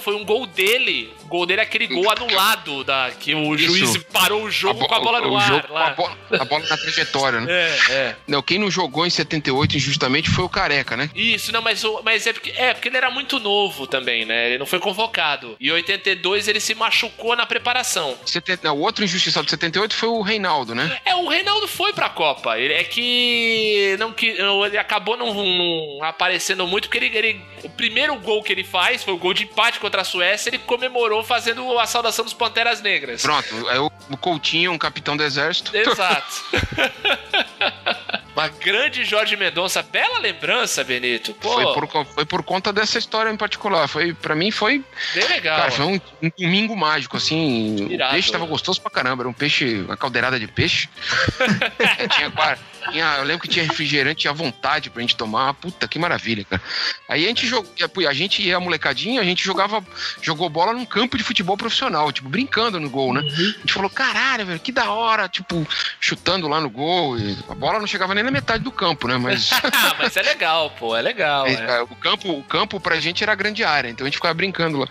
foi um gol dele. O gol dele é aquele gol anulado da, que o Isso. juiz parou o jogo bo- com a bola no o ar. jogo a, bola, a bola na trajetória, né? É, é. Não, quem não jogou em 78 injustamente foi o Careca, né? Isso, não, mas, mas é, porque, é porque ele era muito novo também, né? Ele não foi convocado. E em 82 ele se machucou na preparação. 70, não, o outro injustiçado de 78 foi o Reinaldo, né? É, o Reinaldo foi pra Copa. Ele, é que não que ele acabou não, não aparecendo muito porque ele, ele- o primeiro gol que ele faz foi o gol de empate contra a Suécia. Ele comemorou fazendo a saudação dos Panteras Negras. Pronto, aí o, o Coutinho, um capitão do exército. Exato. Uma grande Jorge Mendonça, bela lembrança, Benito. Pô, Foi por, foi por conta dessa história em particular. Foi, pra mim foi. bem legal. Cara, foi um, um domingo mágico, assim. Irado. O peixe tava gostoso pra caramba. Era um peixe, uma caldeirada de peixe. tinha, cara, tinha- eu lembro que tinha refrigerante à vontade pra gente tomar. Puta, que maravilha, cara. Aí a gente jogou, a gente ia molecadinha, a gente jogava, jogou bola num campo de futebol profissional, tipo, brincando no gol, né? A gente falou, caralho, velho, que da hora, tipo, chutando lá no gol. e a bola não chegava nem na metade do campo, né? Mas. Ah, mas é legal, pô, é legal. É, é. é, O campo, o campo pra gente era a grande área, então a gente ficava brincando lá.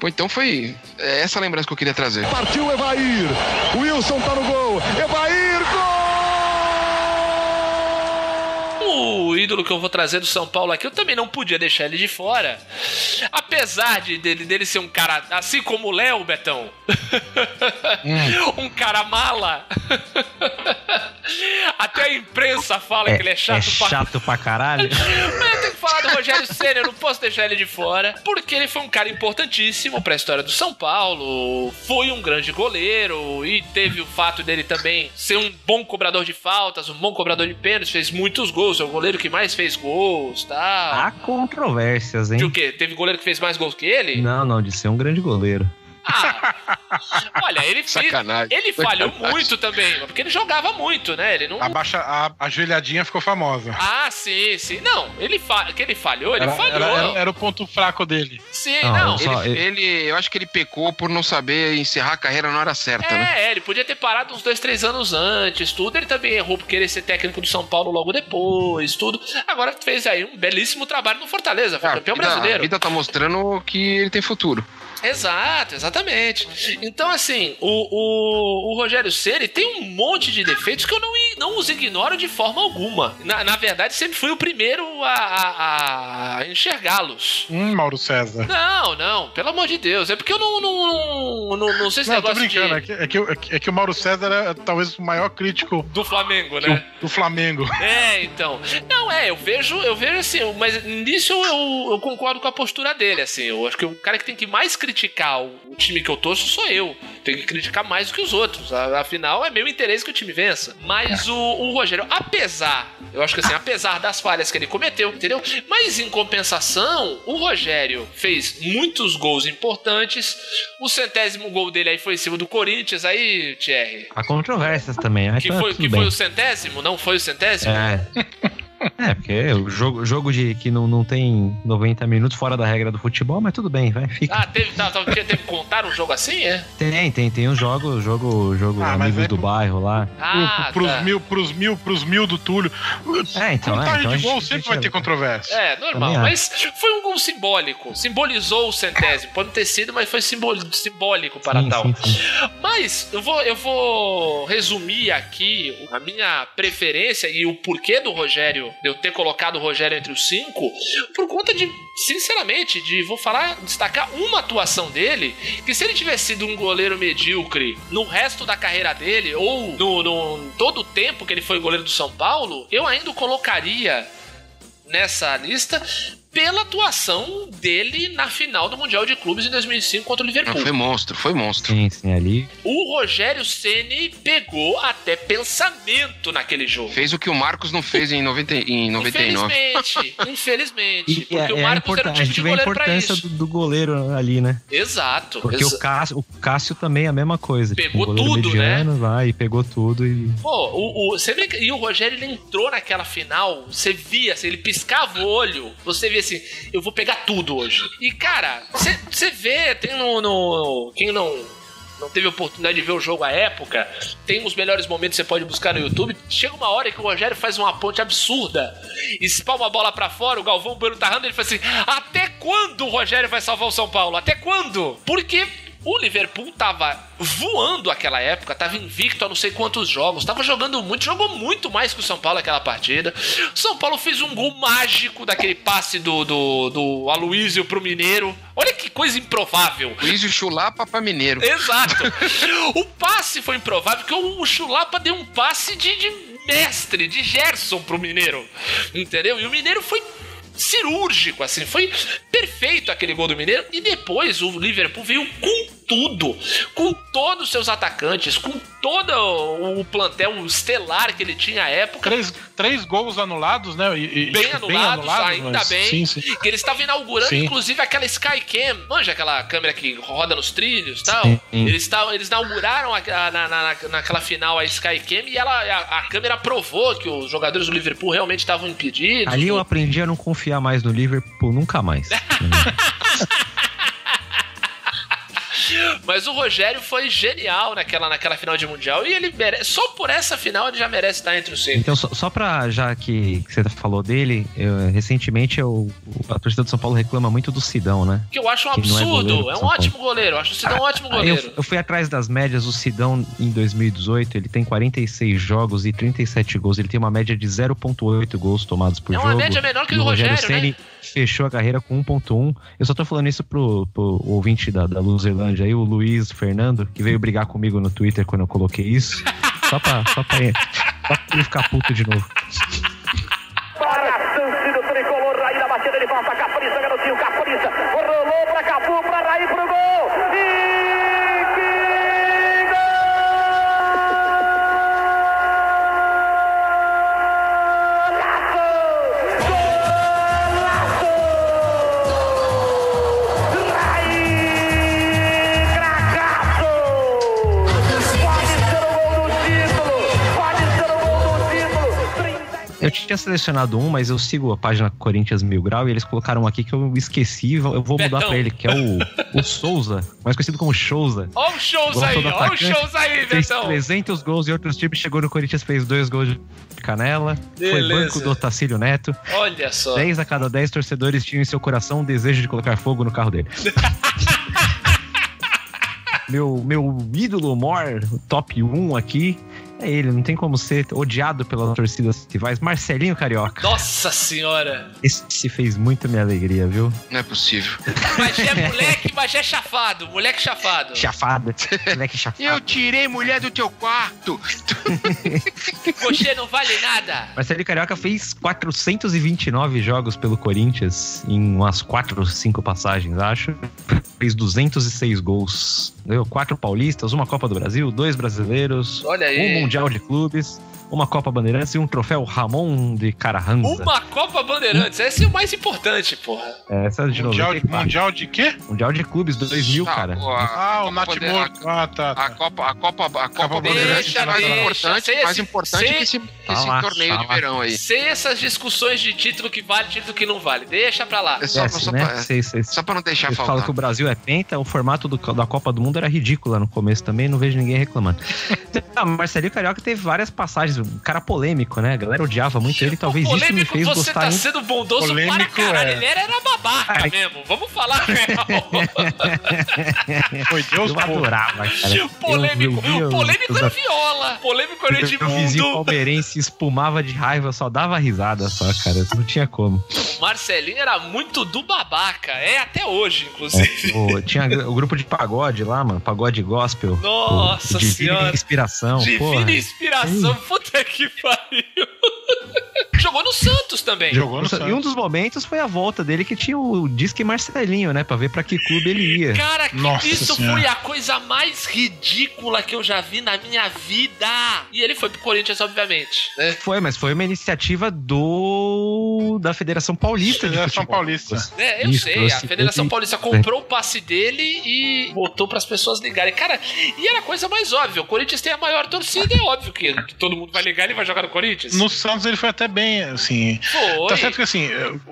Pô, então foi é, essa lembrança que eu queria trazer. Partiu Evair. Wilson tá no gol. Evair, gol! O ídolo que eu vou trazer do São Paulo aqui, eu também não podia deixar ele de fora. Apesar de dele, dele ser um cara, assim como o Léo, Betão, um cara mala. Até a imprensa fala que ele é chato, é chato pra caralho. Mas eu tenho que falar do Rogério Senna, eu não posso deixar ele de fora, porque ele foi um cara importantíssimo pra história do São Paulo, foi um grande goleiro e teve o fato dele também ser um bom cobrador de faltas, um bom cobrador de pênaltis, fez muitos gols, é o goleiro que mais fez gols, tá? Há controvérsias, hein? De o quê? Teve goleiro que fez mais gols que ele? Não, não, de ser um grande goleiro. Ah, olha, ele Sacanagem. ele falhou Sacanagem. muito também, porque ele jogava muito, né? Ele não A, baixa, a ajoelhadinha ficou famosa. Ah, sim, sim. Não, ele fa... que ele falhou, ele Era, falhou. era- era- era o ponto fraco dele. Sim, Não, não. eu só- Ele, ele- eu acho que ele pecou por não saber encerrar a carreira na hora certa, né? É, ele podia ter parado uns dois, três anos antes, tudo. Ele também errou por querer ser técnico do São Paulo logo depois, tudo. Agora fez aí um belíssimo trabalho no Fortaleza, foi A campeão vida- A brasileiro. vida tá mostrando que ele tem futuro. Exato, exatamente. Então, assim, o, o, o Rogério Ceni tem um monte de defeitos que eu não, não os ignoro de forma alguma. Na, na verdade, sempre fui o primeiro a, a- a enxergá-los. Hum, Mauro César. Não, não, pelo amor de Deus. É porque eu não, não, não, não, não sei se Não, eu tô negócio brincando. É de, que, é, que, o- é que- é que o Mauro César é talvez o maior crítico do Flamengo, né? o- do Flamengo. É, então. Não, é, eu vejo, eu vejo assim, mas nisso eu, eu, eu concordo com a postura dele, assim. Eu acho que o cara que tem que mais criticar o, o time que eu torço sou eu. Tem que criticar mais do que os outros. Afinal, é meu interesse que o time vença. Mas o, o Rogério, apesar, eu acho que assim, apesar das falhas que ele cometeu, entendeu? Mas em compensação, o Rogério fez muitos gols importantes. O centésimo gol dele aí foi em cima do Corinthians, aí, Thierry. Há controvérsias também. Aí Que tá foi, que bem. foi o centésimo? Não foi o centésimo? É. É, porque o jogo, jogo de que não, não tem 90 minutos fora da regra do futebol, mas tudo bem, vai, fica. Ah, teve, tá, tá, teve que contar um jogo assim, é? Tem, tem, tem um jogo, jogo, jogo Ah, amigos é do pro- bairro lá. Ah, Pro- pros tá. mil, pros mil, pros mil do Túlio. É, então, é, Contagem então a de gol gente- sempre vai é- ter controvérsia. É, normal. Mas foi um gol simbólico. Simbolizou o centésimo. Pode não ter sido, mas foi simbólico para Sim, tal. sim, sim. Mas eu vou, eu vou resumir aqui a minha preferência e o porquê do Rogério, de eu ter colocado o Rogério entre os cinco, por conta de, sinceramente, de, vou falar, destacar uma atuação dele, que se ele tivesse sido um goleiro medíocre no resto da carreira dele, ou no, no todo o tempo que ele foi goleiro do São Paulo, eu ainda o colocaria nessa lista pela atuação dele na final do Mundial de Clubes em 2005 contra o Não, Liverpool. foi monstro, foi monstro. Sim, sim, ali. O Rogério Ceni pegou até pensamento naquele jogo. Fez o que o Marcos não fez em, 90, em 99. Infelizmente, infelizmente. E porque é, o é a, Marcos era o a tipo gente de vê a goleiro pra importância isso. do, do goleiro ali, né? Exato. Porque exa- o Cássio, o Cássio também é a mesma coisa. tipo, Pegou goleiro tudo, né? mediano, vai e pegou tudo e. Pô, o, o, você vê que, e o Rogério ele entrou naquela final, você via, assim, ele piscava o olho, você via eu vou pegar tudo hoje. E cara, você- vê, tem no, no- Quem não. Não teve oportunidade de ver o jogo à época, tem os melhores momentos que você pode buscar no YouTube. Chega uma hora que o Rogério faz uma ponte absurda, espalma a bola pra fora, o Galvão Bueno tá rando, ele fala assim: Até quando o Rogério vai salvar o São Paulo? Até quando? Porque o Liverpool tava voando aquela época, tava invicto a não sei quantos jogos, tava jogando muito, jogou muito mais que o São Paulo aquela partida. O São Paulo fez um gol mágico daquele passe do, do, do Aloysio pro Mineiro. Olha que coisa improvável. Luiz Chulapa pra Mineiro. Exato. o passe foi improvável, porque o, o Chulapa deu um passe de, de mestre, de Gerson pro Mineiro. Entendeu? E o Mineiro foi cirúrgico, assim, foi perfeito aquele gol do Mineiro. E depois o Liverpool veio com tudo, com todos os seus atacantes, com todo o plantel estelar que ele tinha à época. Três, três gols anulados, né? E, e- Bem anulados, ainda mas- bem. Sim, sim. Que eles estavam inaugurando, Sim. inclusive, aquela Skycam. Manja aquela câmera que roda nos trilhos e tal? Sim. Eles, tavam, eles inauguraram a- a- na, na- naquela final a Skycam e ela, a, a câmera provou que os jogadores do Liverpool realmente estavam impedidos. Ali eu aprendi a não confiar mais no Liverpool nunca mais. Mas o Rogério foi genial naquela, naquela final de Mundial e ele merece, só por essa final ele já merece estar entre os cinco. Então, só, só pra, já que, que você falou dele, eu- recentemente eu, a torcida do São Paulo reclama muito do Sidão, né? Que eu acho um Que é absurdo. goleiro do É, um ótimo goleiro. Eu acho o Sidão um ótimo Aí goleiro. eu, eu fui atrás das médias, o Sidão em 2018, ele tem 46 jogos e 37 gols, ele tem uma média de 0.8 gols tomados por É jogo. uma média menor que do o Rogério Rogério, né? Fechou a carreira com 1.1. Eu só tô falando isso pro, pro ouvinte da, da Luzerlândia aí, o Luiz Fernando, que veio brigar comigo no Twitter quando eu coloquei isso. Só pra, só pra, Só pra ele ficar puto de novo. A tricolor, Raí Capriça, garotinho, Capriça, rolou pra Capu, pra Raí pro gol, e tinha selecionado um, mas eu sigo a página Corinthians Mil Grau e eles colocaram um aqui que eu esqueci. Eu vou mudar pra ele, que é o, o Souza, mais conhecido como Souza. Os shows Gol aí, os atacante, shows aí, Fez Betão. 300 gols em outros times, chegou no Corinthians, fez dois gols de canela. Foi Beleza. banco do Otacílio Neto. Olha só. 10 a cada 10 torcedores tinham em seu coração o desejo de colocar fogo no carro dele. meu, meu ídolo mor, top 1 aqui, é ele. Não tem como ser odiado pelas torcidas rivais. Marcelinho Carioca. Nossa senhora. Esse fez muito minha alegria, viu? Não é possível. Mas é moleque, mas é chafado. Moleque chafado. Chafada. Moleque chafada. Eu tirei mulher do teu quarto. Você não vale nada. Marcelinho Carioca fez 429 jogos pelo Corinthians em umas 4, 5 passagens, acho. Fez 206 gols. Ganhou quatro paulistas, uma Copa do Brasil, dois brasileiros, Olha um aí. Mundial de Clubes, uma Copa Bandeirantes e um troféu Ramon de Cararanza. Uma Copa Bandeirantes. Esse é o mais importante, porra. Essa de Mundial, 94. mundial de quê? Mundial de Clubes 2000, Ah, cara. a- Ah, o Nath Bandeira- Morto. Ah, tá. A tá. Copa, a Copa, a Copa Bandeirantes é mais deixa, importante, mais importante sem- que esse, que Tá esse lá, torneio tá de lá. verão aí. Sem essas discussões de título que vale, título que não vale. Deixa pra lá. É só, Desce, só, né? pra, só pra não deixar Eles falam faltar. que o Brasil é penta, o formato do- da Copa do Mundo era ridículo lá no começo também, não vejo ninguém reclamando. ah, Marcelinho Carioca teve várias passagens, um cara polêmico, né? A galera odiava muito ele, talvez o isso me polêmico, fez você gostar tá ainda. sendo bondoso Polêmico, para caralho. é. Ele era babaca Ai. mesmo. Vamos falar real. Foi Deus, Eu pô. adorava, cara. polêmico. Eu- eu o polêmico era viola. Polêmico era Meu vizinho Edmundo. palmeirense espumava de raiva, eu só dava risada só, cara. Não tinha como. Marcelinho era muito do babaca. É até hoje, inclusive. O- tinha o grupo de pagode lá, mano. Pagode gospel. Nossa o Divina Senhora. Inspiração. Divina porra. inspiração. Puta que pariu. Jogou no Santos também. Jogou no E um Santos. dos momentos foi a volta dele que tinha o Disque Marcelinho, né? Pra ver pra que clube ele ia. Cara, que Nossa isso Senhora. foi a coisa mais ridícula que eu já vi na minha vida. E ele foi pro Corinthians, obviamente. né? Foi, mas foi uma iniciativa do da Federação Paulista de Federação Futebol. Paulista. É, eu Isso, sei. A Federação Paulista comprou o passe dele e botou pras pessoas ligarem. Cara, e era a coisa mais óbvia. O Corinthians tem a maior torcida, é óbvio que todo mundo vai ligar e vai jogar no Corinthians. No Santos ele foi até bem, assim. Foi. Tá certo que assim,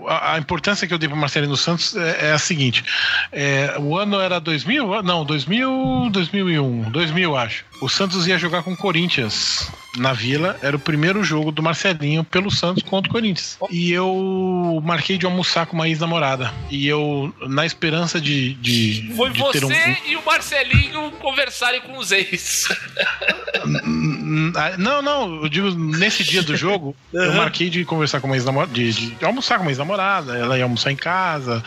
a, a importância que eu dei pro Marcelinho no Santos é, é a seguinte: é, o ano era 2000? Não, 2000, 2001, 2000 acho. O Santos ia jogar com o Corinthians na Vila, era o primeiro jogo do Marcelinho pelo Santos contra o Corinthians. E eu marquei de almoçar com uma ex-namorada. E eu, na esperança de. de Foi de você um, e o Marcelinho conversarem com os ex. Não, não, eu digo, nesse dia do jogo, eu marquei de conversar com uma ex-namorada, de, de- almoçar com uma ex-namorada, ela ia almoçar em casa,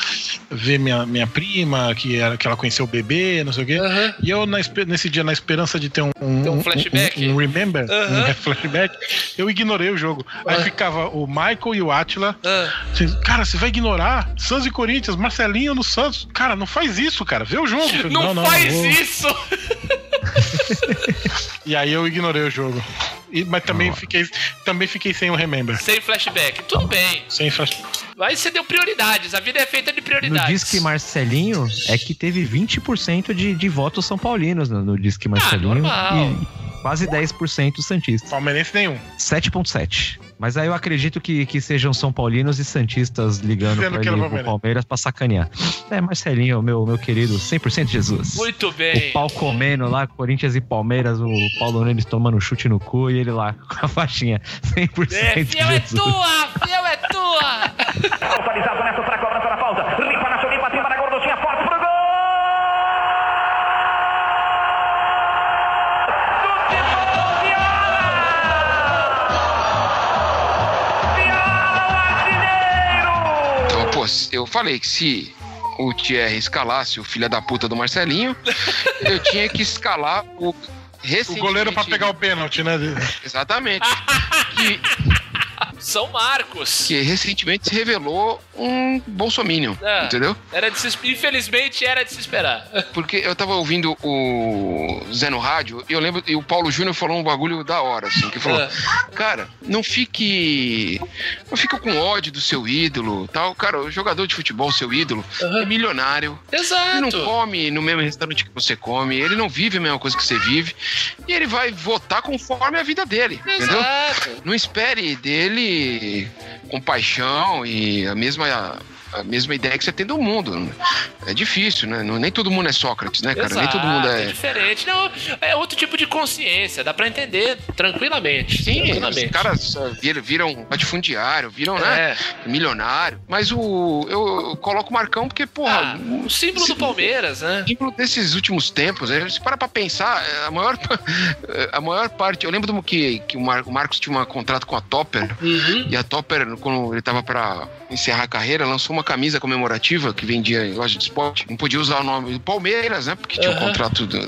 ver minha, minha prima, que, era, que ela conheceu o bebê, não sei o quê. Aham. E eu, na nesse dia, na esperança de ter um, Ter um flashback? um, um remember, Aham. um flashback, eu ignorei o jogo. Aí Ah. ficava o Michael e o Atila. Ah, assim, cara, você vai ignorar Santos e Corinthians, Marcelinho no Santos. Cara, não faz isso, cara. Vê o jogo. Falei, não, faz vou. isso! E aí eu ignorei o jogo. E- mas também fiquei, também fiquei sem o remember. Sem flashback. Tudo bem. Sem flash. Aí você deu prioridades. A vida é feita de No prioridades. Disque Marcelinho é que teve 20% de, de votos são paulinos no, no Disque Marcelinho. normal. e quase 10% Santistas. Palmeirense nenhum. 7.7. Mas aí eu acredito que, que sejam São Paulinos e Santistas ligando era pro Palmeiras. Palmeiras pra sacanear. É, Marcelinho, meu, meu querido, 100% Jesus. Muito O bem. pau comendo lá, Corinthians e Palmeiras, o Paulo Nunes tomando chute no cu e ele lá com a faixinha. 100% É, fiel é Jesus. tua! Fiel é tua! Pô, eu falei que se o Thierry escalasse o filho da puta do Marcelinho, eu tinha que escalar o, O goleiro pra pegar o pênalti, né? Exatamente. que, São Marcos. que recentemente se revelou um bolsominion, É. entendeu? Era de se, infelizmente era de se esperar. Porque eu tava ouvindo o Zé no rádio e eu lembro, e o Paulo Júnior falou um bagulho da hora, assim, que falou: É. Cara, não fique. Não fique com ódio do seu ídolo tal. Cara, o jogador de futebol, seu ídolo, é milionário. Ele não Exato. come no mesmo restaurante que você come, ele não vive a mesma coisa que você vive. E ele vai votar conforme a vida dele, entendeu? Exato. Não espere dele compaixão e a mesma, a mesma ideia que você tem do mundo. É difícil, né? Não- Nem todo mundo é Sócrates, né, cara? Nem todo mundo Exato, é. diferente. Não, é outro tipo de consciência, dá pra entender tranquilamente. Sim, os tranquilamente. caras ah, viram, latifundiário, viram, né? É. Milionário. Mas o. Eu, eu coloco o Marcão porque, porra. Ah, o símbolo do Palmeiras, né? símbolo desses últimos tempos, né? se para pra pensar, a maior, a maior parte. Eu lembro do que, que o, Mar- o Marcos tinha um contrato com a Topper, Uhum. e a Topper, quando ele tava pra encerrar a carreira, lançou uma camisa comemorativa que vendia em loja de esporte. Não podia usar o nome do Palmeiras, né? Porque tinha o Aham. contrato do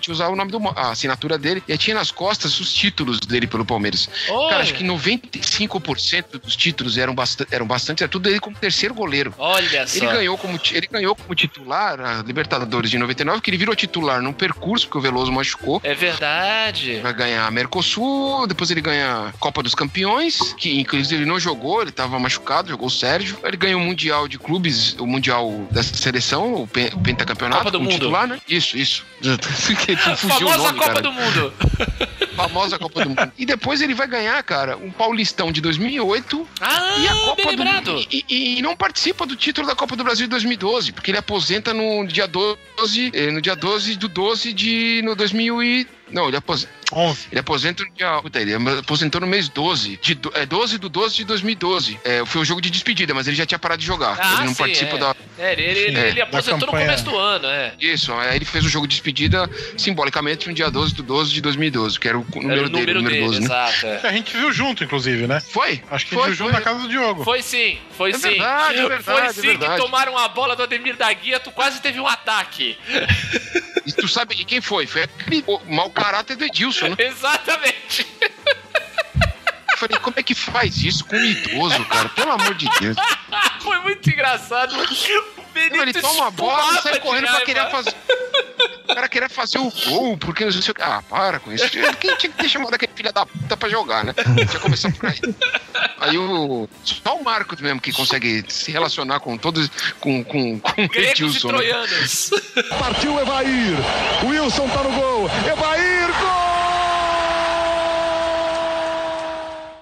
tinha usar o nome do a assinatura dele. E tinha nas costas os títulos dele pelo Palmeiras. Olha. Cara, acho que 95% dos títulos eram, basta, eram bastante, era tudo ele como terceiro goleiro. Olha só. Ele ganhou, como, ele ganhou como titular a Libertadores de 99, que ele virou titular num percurso, porque o Veloso machucou. É verdade. Vai ganhar a Mercosul, depois ele ganha a Copa dos Campeões, que inclusive ele não jogou, ele tava machucado, jogou o Sérgio. Ele ganhou o Mundial de Clubes, o Mundial dessa seleção, o, pe- o Pentacampeonato, Copa do Mundo. titular, né? Isso, isso. Fugiu o Famosa nome, Copa cara. do Mundo. Famosa Copa do Mundo. E depois ele vai ganhar, cara, um Paulistão de 2008 Ah, e a bem Copa lembrado. do e, e- e não participa do título da Copa do Brasil de 2012, porque ele aposenta no dia 12, eh, no dia 12 do 12 de no 2000 e não, ele aposenta, 11. ele aposenta no dia, puta, ele aposentou no mês 12, de do- é 12 do 12 de 2012. É, foi um jogo de despedida, mas ele já tinha parado de jogar. Ah, ele não sim, participa é. da É, ele, ele, É, ele aposentou no começo do ano, é. isso, aí ele fez o jogo de despedida simbolicamente no dia 12 do 12 de 2012, que era o número, Era o número dele, o número dele, 12, né? exato. é. A gente viu junto, inclusive, né? Foi? Acho que a foi, gente viu junto na casa do Diogo. Foi sim, foi É sim. verdade, é verdade, foi é sim verdade. que tomaram a bola do Ademir da Guia, tu quase teve um ataque. E tu sabe quem foi? Foi aquele o mau caráter do Edilson, né? Exatamente. Eu falei, como é que faz isso com um idoso, cara? Pelo amor de Deus. Foi muito engraçado. O Benito Não, ele toma a bola e sai correndo pra querer fazer. O cara queria fazer o gol, porque não sei o que. Ah, para com isso. Quem tinha que ter chamado aquele filho da puta pra jogar, né? Tinha começado por aí. Aí o. Só o Marcos mesmo que consegue se relacionar com todos. com, com, com o Gregos e né? troianos. Partiu Evair. Wilson tá no gol. Evair, gol!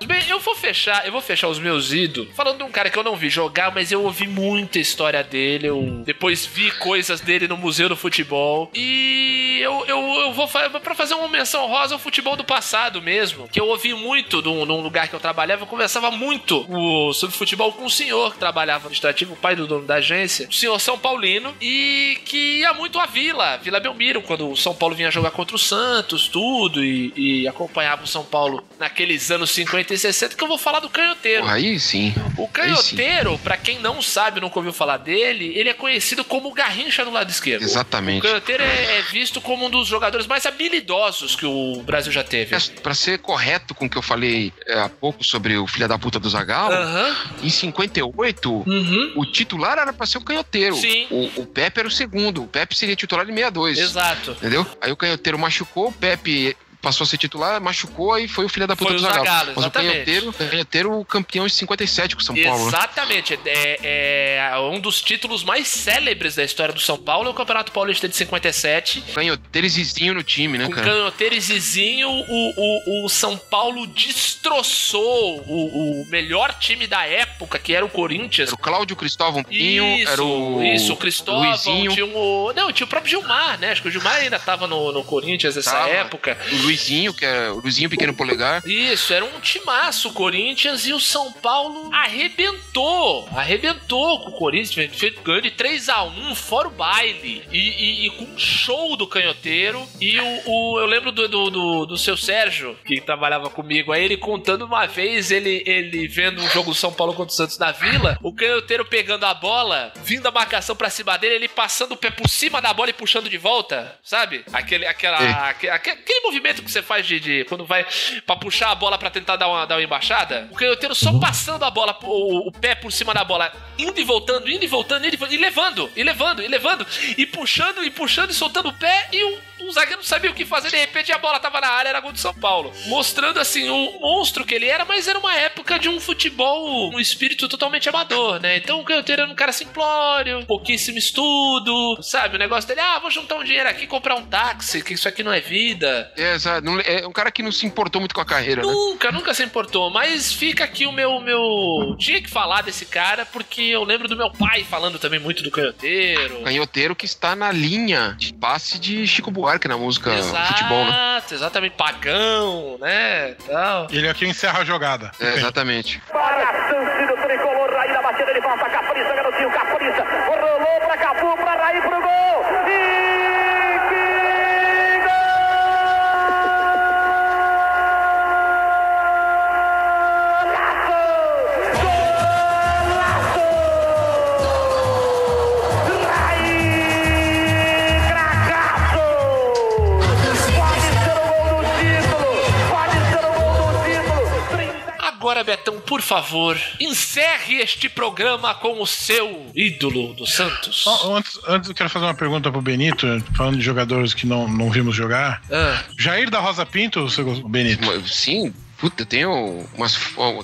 Bem, eu vou fechar, eu vou fechar os meus ídolos falando de um cara que eu não vi jogar, mas eu ouvi muita história dele. Eu depois vi coisas dele no Museu do Futebol. E eu, eu, eu vou fa pra fazer uma menção rosa ao futebol do passado mesmo. Que eu ouvi muito num, num lugar que eu trabalhava. Eu conversava muito o- sobre futebol com um senhor que trabalhava no administrativo, o pai do dono da agência, o senhor São Paulino, e que ia muito à Vila, Vila Belmiro, quando o São Paulo vinha jogar contra o Santos, tudo, e, e acompanhava o São Paulo naqueles anos 50 e 60, que eu vou falar do canhoteiro. Aí sim. O canhoteiro, pra quem não sabe, nunca ouviu falar dele, ele é conhecido como Garrincha no lado esquerdo. Exatamente. O canhoteiro é, é visto como um dos jogadores mais habilidosos que o Brasil já teve. Pra ser correto com o que eu falei é, há pouco sobre o filho da puta do Zagallo, Aham. em 58, Uhum. o titular era pra ser o canhoteiro. Sim. O, o Pepe era o segundo. O Pepe seria titular em 62. Exato. Entendeu? Aí o canhoteiro machucou, o Pepe passou a ser titular, machucou e foi o filho da puta Foi do Zagallo. Zagallo, Mas o canhoteiro, o canhoteiro campeão em 57 com o São Paulo. né? Exatamente. É, é um dos títulos mais célebres da história do São Paulo é o Campeonato Paulista de 57. Canhoteiro e Zizinho no time, né, Com cara? Canhoteiro e Zizinho, o, o, o São Paulo destroçou o, o melhor time da época, que era o Corinthians. Era o Cláudio Cristóvão Pinho, Isso, era o. isso, o Cristóvão, Luizinho. tinha o... Não, tinha o próprio Gilmar, né? Acho que o Gilmar ainda tava no, no Corinthians nessa Tava. época. O Luizinho, que é o Luizinho Pequeno Polegar. Isso, era um timaço o Corinthians e o São Paulo arrebentou. Arrebentou com o Corinthians, fez ganho de 3x1, fora o baile. E, e- e com um show do canhoteiro. E o, o- eu lembro do, do, do- do seu Sérgio, que trabalhava comigo, aí ele contando uma vez, ele, ele vendo um jogo do São Paulo contra o Santos na Vila, o canhoteiro pegando a bola, vindo a marcação pra cima dele, ele passando o pé por cima da bola e puxando de volta, sabe? Aquele, aquela, aque- aque- aquele, movimento que você faz de, de- quando vai pra puxar a bola pra tentar dar uma, dar uma embaixada. O canhoteiro só passando a bola, o, o pé por cima da bola, indo e voltando, indo e voltando, indo e, voltando, e levando, e levando, e levando, e puxando, e puxando, e soltando o pé, e o, o zagueiro não sabia o que fazer, de repente a bola tava na área, era gol de São Paulo. Mostrando assim o monstro que ele era, mas era uma época de um futebol, um espírito totalmente amador, né? Então o canhoteiro era um cara simplório, pouquíssimo estudo, sabe? O negócio dele, ah, vou juntar um dinheiro aqui, comprar um táxi, que isso aqui não é vida. É, exato. É um cara que não se importou muito com a carreira, né? Nunca, nunca se importou. Mas fica aqui o meu, meu. Tinha que falar desse cara, porque eu lembro do meu pai falando também muito do canhoteiro. Canhoteiro que está na linha de passe de Chico Buarque na música futebol, né? Exato, exatamente. Pagão, né? Tal. Ele aqui encerra a jogada. É, exatamente. Para a do tricolor, Raí na batida falta, Capriça, garotinho, rolou pra Capu, pra Raí pro gol, e Agora, Betão, por favor, encerre este programa com o seu ídolo do Santos. Antes, antes eu quero fazer uma pergunta pro Benito, falando de jogadores que não, não vimos jogar. Ah, Jair da Rosa Pinto, você gostou, Benito? Sim, puta, eu tenho, umas,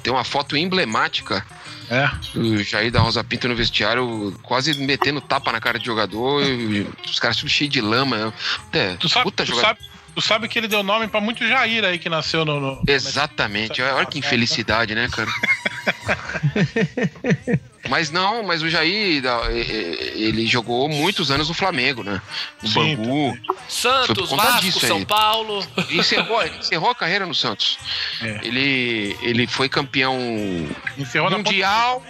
tem uma foto emblemática É. do Jair da Rosa Pinto no vestiário, quase metendo tapa na cara de jogador, e os caras tudo cheio de lama. É, Tu sabe, puta tu, jogador. sabe, tu sabe que ele deu nome pra muito Jair aí que nasceu no. no- Exatamente. Olha que infelicidade, né, cara? Mas não, mas o Jair, ele jogou muitos anos no Flamengo, né? No Sim, Bangu. Santos, Vasco, São. Paulo. E encerrou, encerrou a carreira no Santos. É. Ele, ele foi campeão Encerrou na mundial.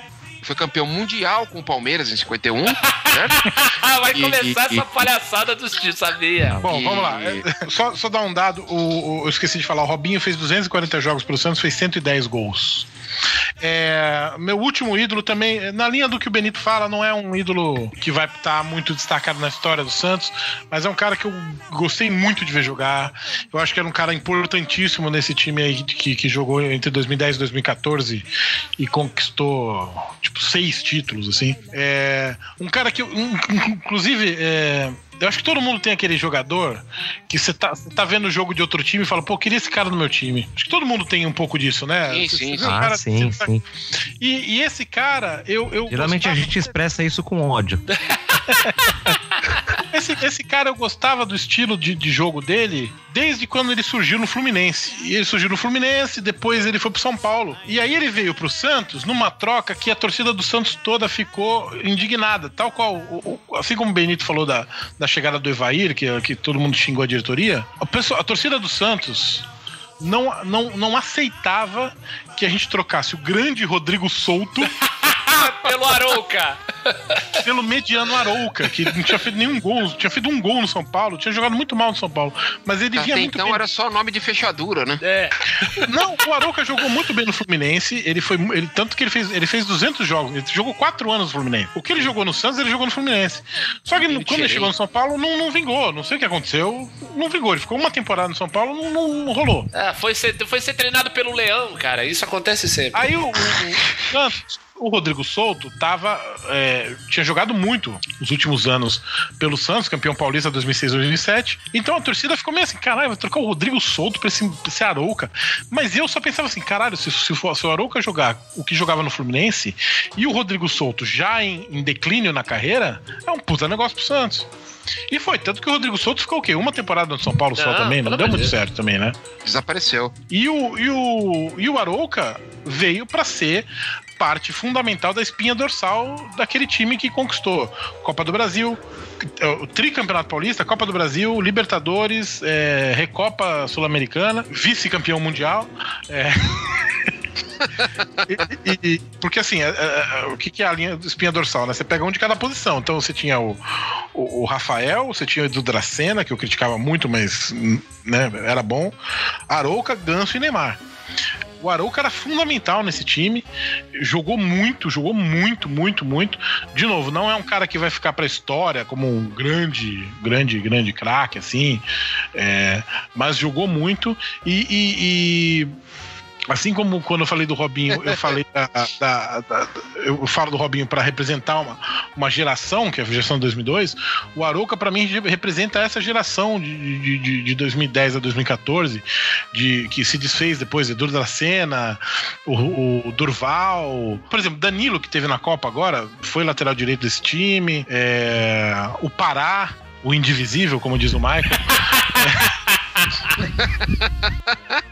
Foi campeão mundial com o Palmeiras em 51, certo? Ah, vai E- começar e- essa palhaçada dos tios, sabia? Bom, E- vamos lá. É, Só, só dar um dado. O, o- eu esqueci de falar. O Robinho fez 240 jogos pro Santos, fez 110 gols. É, meu último ídolo também, na linha do que o Benito fala, não é um ídolo que vai estar muito destacado na história do Santos, mas é um cara que eu gostei muito de ver jogar. Eu acho que era um cara importantíssimo nesse time aí que, que jogou entre 2010 e 2014 e conquistou tipo seis títulos, assim. É, um cara que, inclusive, é, eu acho que todo mundo tem aquele jogador que você tá, tá vendo o jogo de outro time e fala, pô, queria esse cara no meu time. Acho que todo mundo tem um pouco disso, né? Sim, Você- sim, você Ah, cara- sim, você tá- sim. E, e esse cara, eu. eu Geralmente a gente expressa isso com ódio. Esse, esse cara eu gostava do estilo de, de jogo dele desde quando ele surgiu no Fluminense. E ele surgiu no Fluminense, depois ele foi pro São Paulo. E aí ele veio pro Santos numa troca que a torcida do Santos toda ficou indignada. Tal qual, assim como o Benito falou da, da chegada do Evair, que, que todo mundo xingou a diretoria, a, pessoa, a torcida do Santos. Não, não, não aceitava que a gente trocasse o grande Rodrigo Souto Pelo Arouca. pelo mediano Arouca, que não tinha feito nenhum gol, tinha feito um gol no São Paulo, tinha jogado muito mal no São Paulo, mas ele vinha Até muito então bem. era só nome de fechadura, né? É. Não, o Arouca jogou muito bem no Fluminense, ele foi ele, tanto que ele fez, ele fez 200 jogos, ele jogou 4 anos no Fluminense. O que ele jogou no Santos, ele jogou no Fluminense. Só que no- quando ele chegou no São Paulo, não, não vingou, não sei o que aconteceu, não vingou, ele ficou uma temporada no São Paulo, não, não- não rolou. Ah, foi, ser, foi ser treinado pelo Leão, cara. Isso acontece sempre. Aí o, o, o Santos, o Rodrigo Souto tava, é, tinha jogado muito nos últimos anos pelo Santos, campeão paulista 2006 2007. Então a torcida ficou meio assim, caralho, vai trocar o Rodrigo Souto pra esse, pra esse Arouca. Mas eu só pensava assim, caralho, se, se, for- se o Arouca jogar o que jogava no Fluminense e o Rodrigo Souto já em, em declínio na carreira, é um puta negócio pro Santos. E foi, tanto que o Rodrigo Souto ficou o quê? Uma temporada no São Paulo só Não, também? Não deu muito certo também, né? Desapareceu. E o, e o, e o Arouca veio pra ser parte fundamental da espinha dorsal daquele time que conquistou Copa do Brasil, o Tricampeonato Paulista, Copa do Brasil, Libertadores, é, Recopa Sul-Americana, vice-campeão mundial. é. E- e- porque assim, é, é, é, o que, que é a linha do espinha dorsal? Né? Você pega um de cada posição. Então você tinha o, o, o Rafael, você tinha o Edu Dracena, que eu criticava muito, mas hum, né, era bom. Arouca, Ganso e Neymar. O Arouca era fundamental nesse time, jogou muito, jogou muito, muito, muito. De novo, não é um cara que vai ficar pra história como um grande, grande, grande craque, assim, é, mas jogou muito e- e- e Assim como quando eu falei do Robinho, eu falei da, da- da- eu falo do Robinho para representar uma, uma geração, que é a geração de 2002, o Arouca para mim representa essa geração de, de, de- de 2010 a 2014, de, que se desfez depois, Edu da o, o Durval, por exemplo, Danilo que teve na Copa agora, foi lateral direito desse time, é, o Pará, o indivisível, como diz o Michael.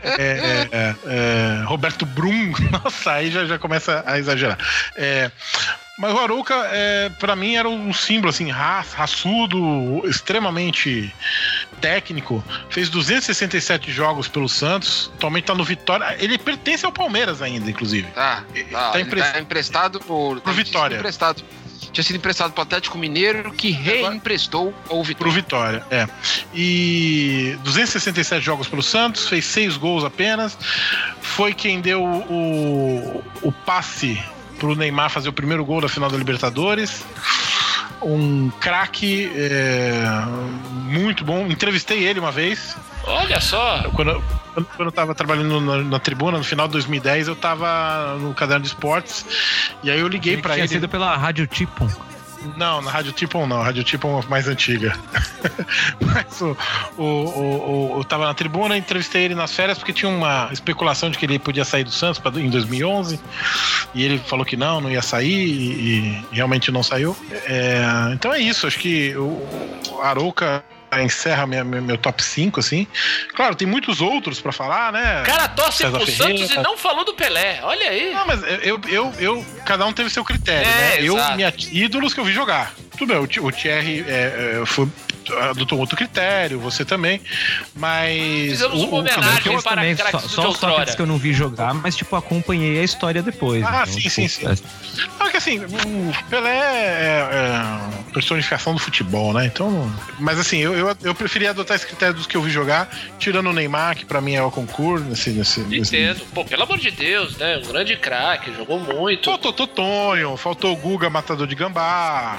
É, é, é, Roberto Brum, nossa, aí já, já começa a exagerar. É, mas o Arouca, é, para mim, era um símbolo assim, ra- raçudo, extremamente técnico. Fez 267 jogos pelo Santos, atualmente tá no Vitória. Ele pertence ao Palmeiras ainda, inclusive. Tá, tá, Tá ele emprest- tá emprestado por, Pro tinha sido Vitória. Emprestado. Tinha sido emprestado pro Atlético Mineiro, que reemprestou ao Pro Vitória. Vitória, é. E 267 jogos pelo Santos, fez seis gols apenas. Foi quem deu o, o passe pro Neymar fazer o primeiro gol da final da Libertadores. Um craque é, muito bom. Entrevistei ele uma vez. Olha só. Quando, quando quando eu tava trabalhando na, na tribuna, no final de 2010, eu tava no caderno de esportes. E aí eu liguei pra Tinha ele. sido pela Rádio Tipon. Não, na Rádio Tipon não, a Rádio Tipon é mais antiga. Mas o, o, o, o- eu tava na tribuna, entrevistei ele nas férias porque tinha uma especulação de que ele podia sair do Santos pra, em 2011 e ele falou que não, não ia sair e, e realmente não saiu. É, então é isso, acho que o, o Arouca encerra minha, meu, meu top 5, assim. Claro, tem muitos outros pra falar, né? O cara torce César pro Ferreira. Santos e não falou do Pelé. Olha aí. Não, mas eu, eu, eu, cada um teve seu critério, É, né? Eu, exato. minha, ídolos que eu vi jogar. Tudo bem, o Thi- o Thierry é, é, foi, adotou outro critério, você também, mas. Fizemos o- uma o- homenagem Eu para também, só, do só os que eu não vi jogar, mas tipo, acompanhei a história depois. Ah, então, sim, sim, sim. Não, é que assim, o Pelé é, é personificação do futebol, né? Então. Mas assim, eu, eu, eu preferia adotar esse critério dos que eu vi jogar, tirando o Neymar, que pra mim é o concurso, nesse. nesse, nesse... Entendo. Pô, pelo amor de Deus, né? Um grande craque, jogou muito. Faltou Totonho, faltou o Guga Matador de Gambá.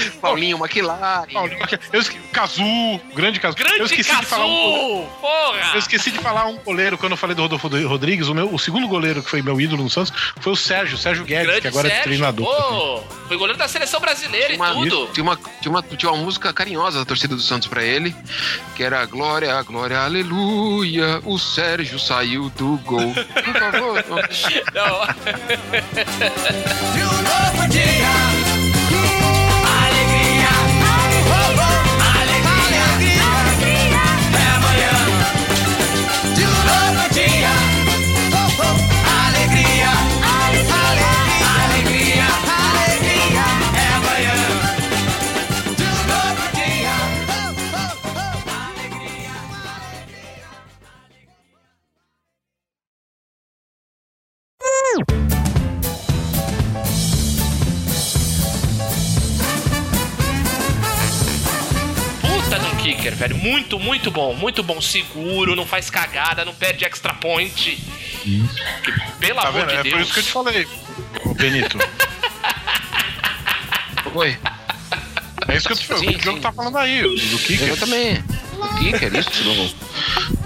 Paulinho McLaren. Paulinho, eu esque... Cazu, grande Cazu. Grande eu esqueci de falar um goleiro. Cazu! Porra! Eu esqueci de falar um goleiro quando eu falei do Rodolfo Rodrigues. O, meu, o segundo goleiro que foi meu ídolo no Santos foi o Sérgio, Sérgio Guedes, Grande que agora é Sérgio, treinador. Pô, foi goleiro da seleção brasileira e Tinha uma, tudo. tinha, uma, tinha, uma, tinha uma música carinhosa da torcida do Santos pra ele, que era Glória, Glória, Aleluia, o Sérgio saiu do gol. Por favor. Não, puta Muito, muito bom. Muito bom. Seguro, não faz cagada, não perde extra point. Que, pelo Tá amor vendo? de É por Deus. isso que eu te falei, Benito. Oi. É isso que eu te falei. Sim, O jogo tá falando aí, do Eu Kicker. também. O Kicker, isso? Não.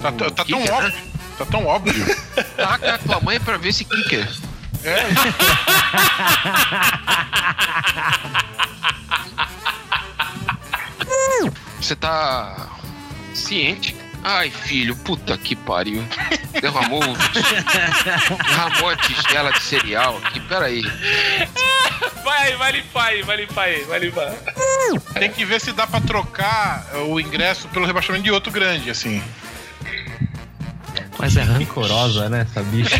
Tá, tá- tá tão Kicker, óbvio. Tá tão óbvio. Taca a tua mãe pra ver esse Kicker. É, Você tá ciente? Ai, filho, puta que pariu. Derramou, derramou a tigela de cereal aqui. Pera aí. Vai, vai limpar aí, vai limpar aí, vai limpar. Tem que ver se dá pra trocar o ingresso pelo rebaixamento de outro grande, assim. Mas é rancorosa, né, essa bicha?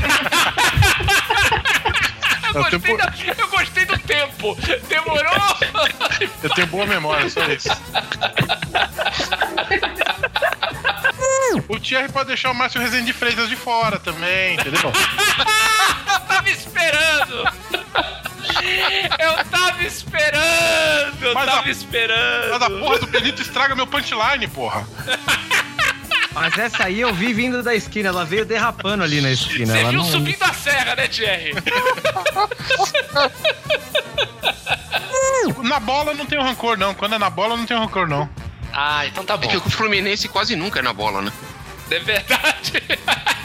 Eu gostei, bo- da- eu gostei do tempo. Demorou? eu tenho boa memória, só isso. O Thierry pode deixar o Márcio Rezende de Freitas de fora também, entendeu? Eu tava esperando. Eu tava esperando. Eu Mas tava a- esperando. Mas a porra do Benito estraga meu punchline, porra. Mas essa aí eu vi vindo da esquina, ela veio derrapando ali na esquina. Você Ela viu não... subindo a serra, né, Thierry? Na bola não tenho rancor, não. Quando é na bola, não tenho rancor, não. Ah, então tá bom. É que o Fluminense quase nunca é na bola, né? É verdade.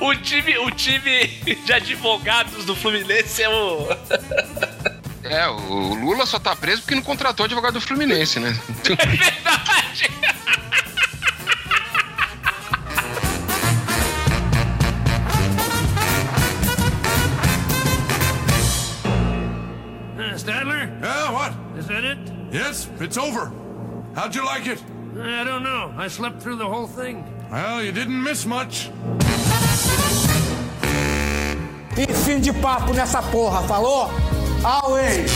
O time, o time de advogados do Fluminense é o. É, o Lula só tá preso porque não contratou advogado do Fluminense, né? É verdade. Stadler? Yeah, what? Is that it? Yes, it's over. How'd you like it? I don't know. I slept through the whole thing. Well, you didn't miss much. E fim de papo nessa porra, falou? Away!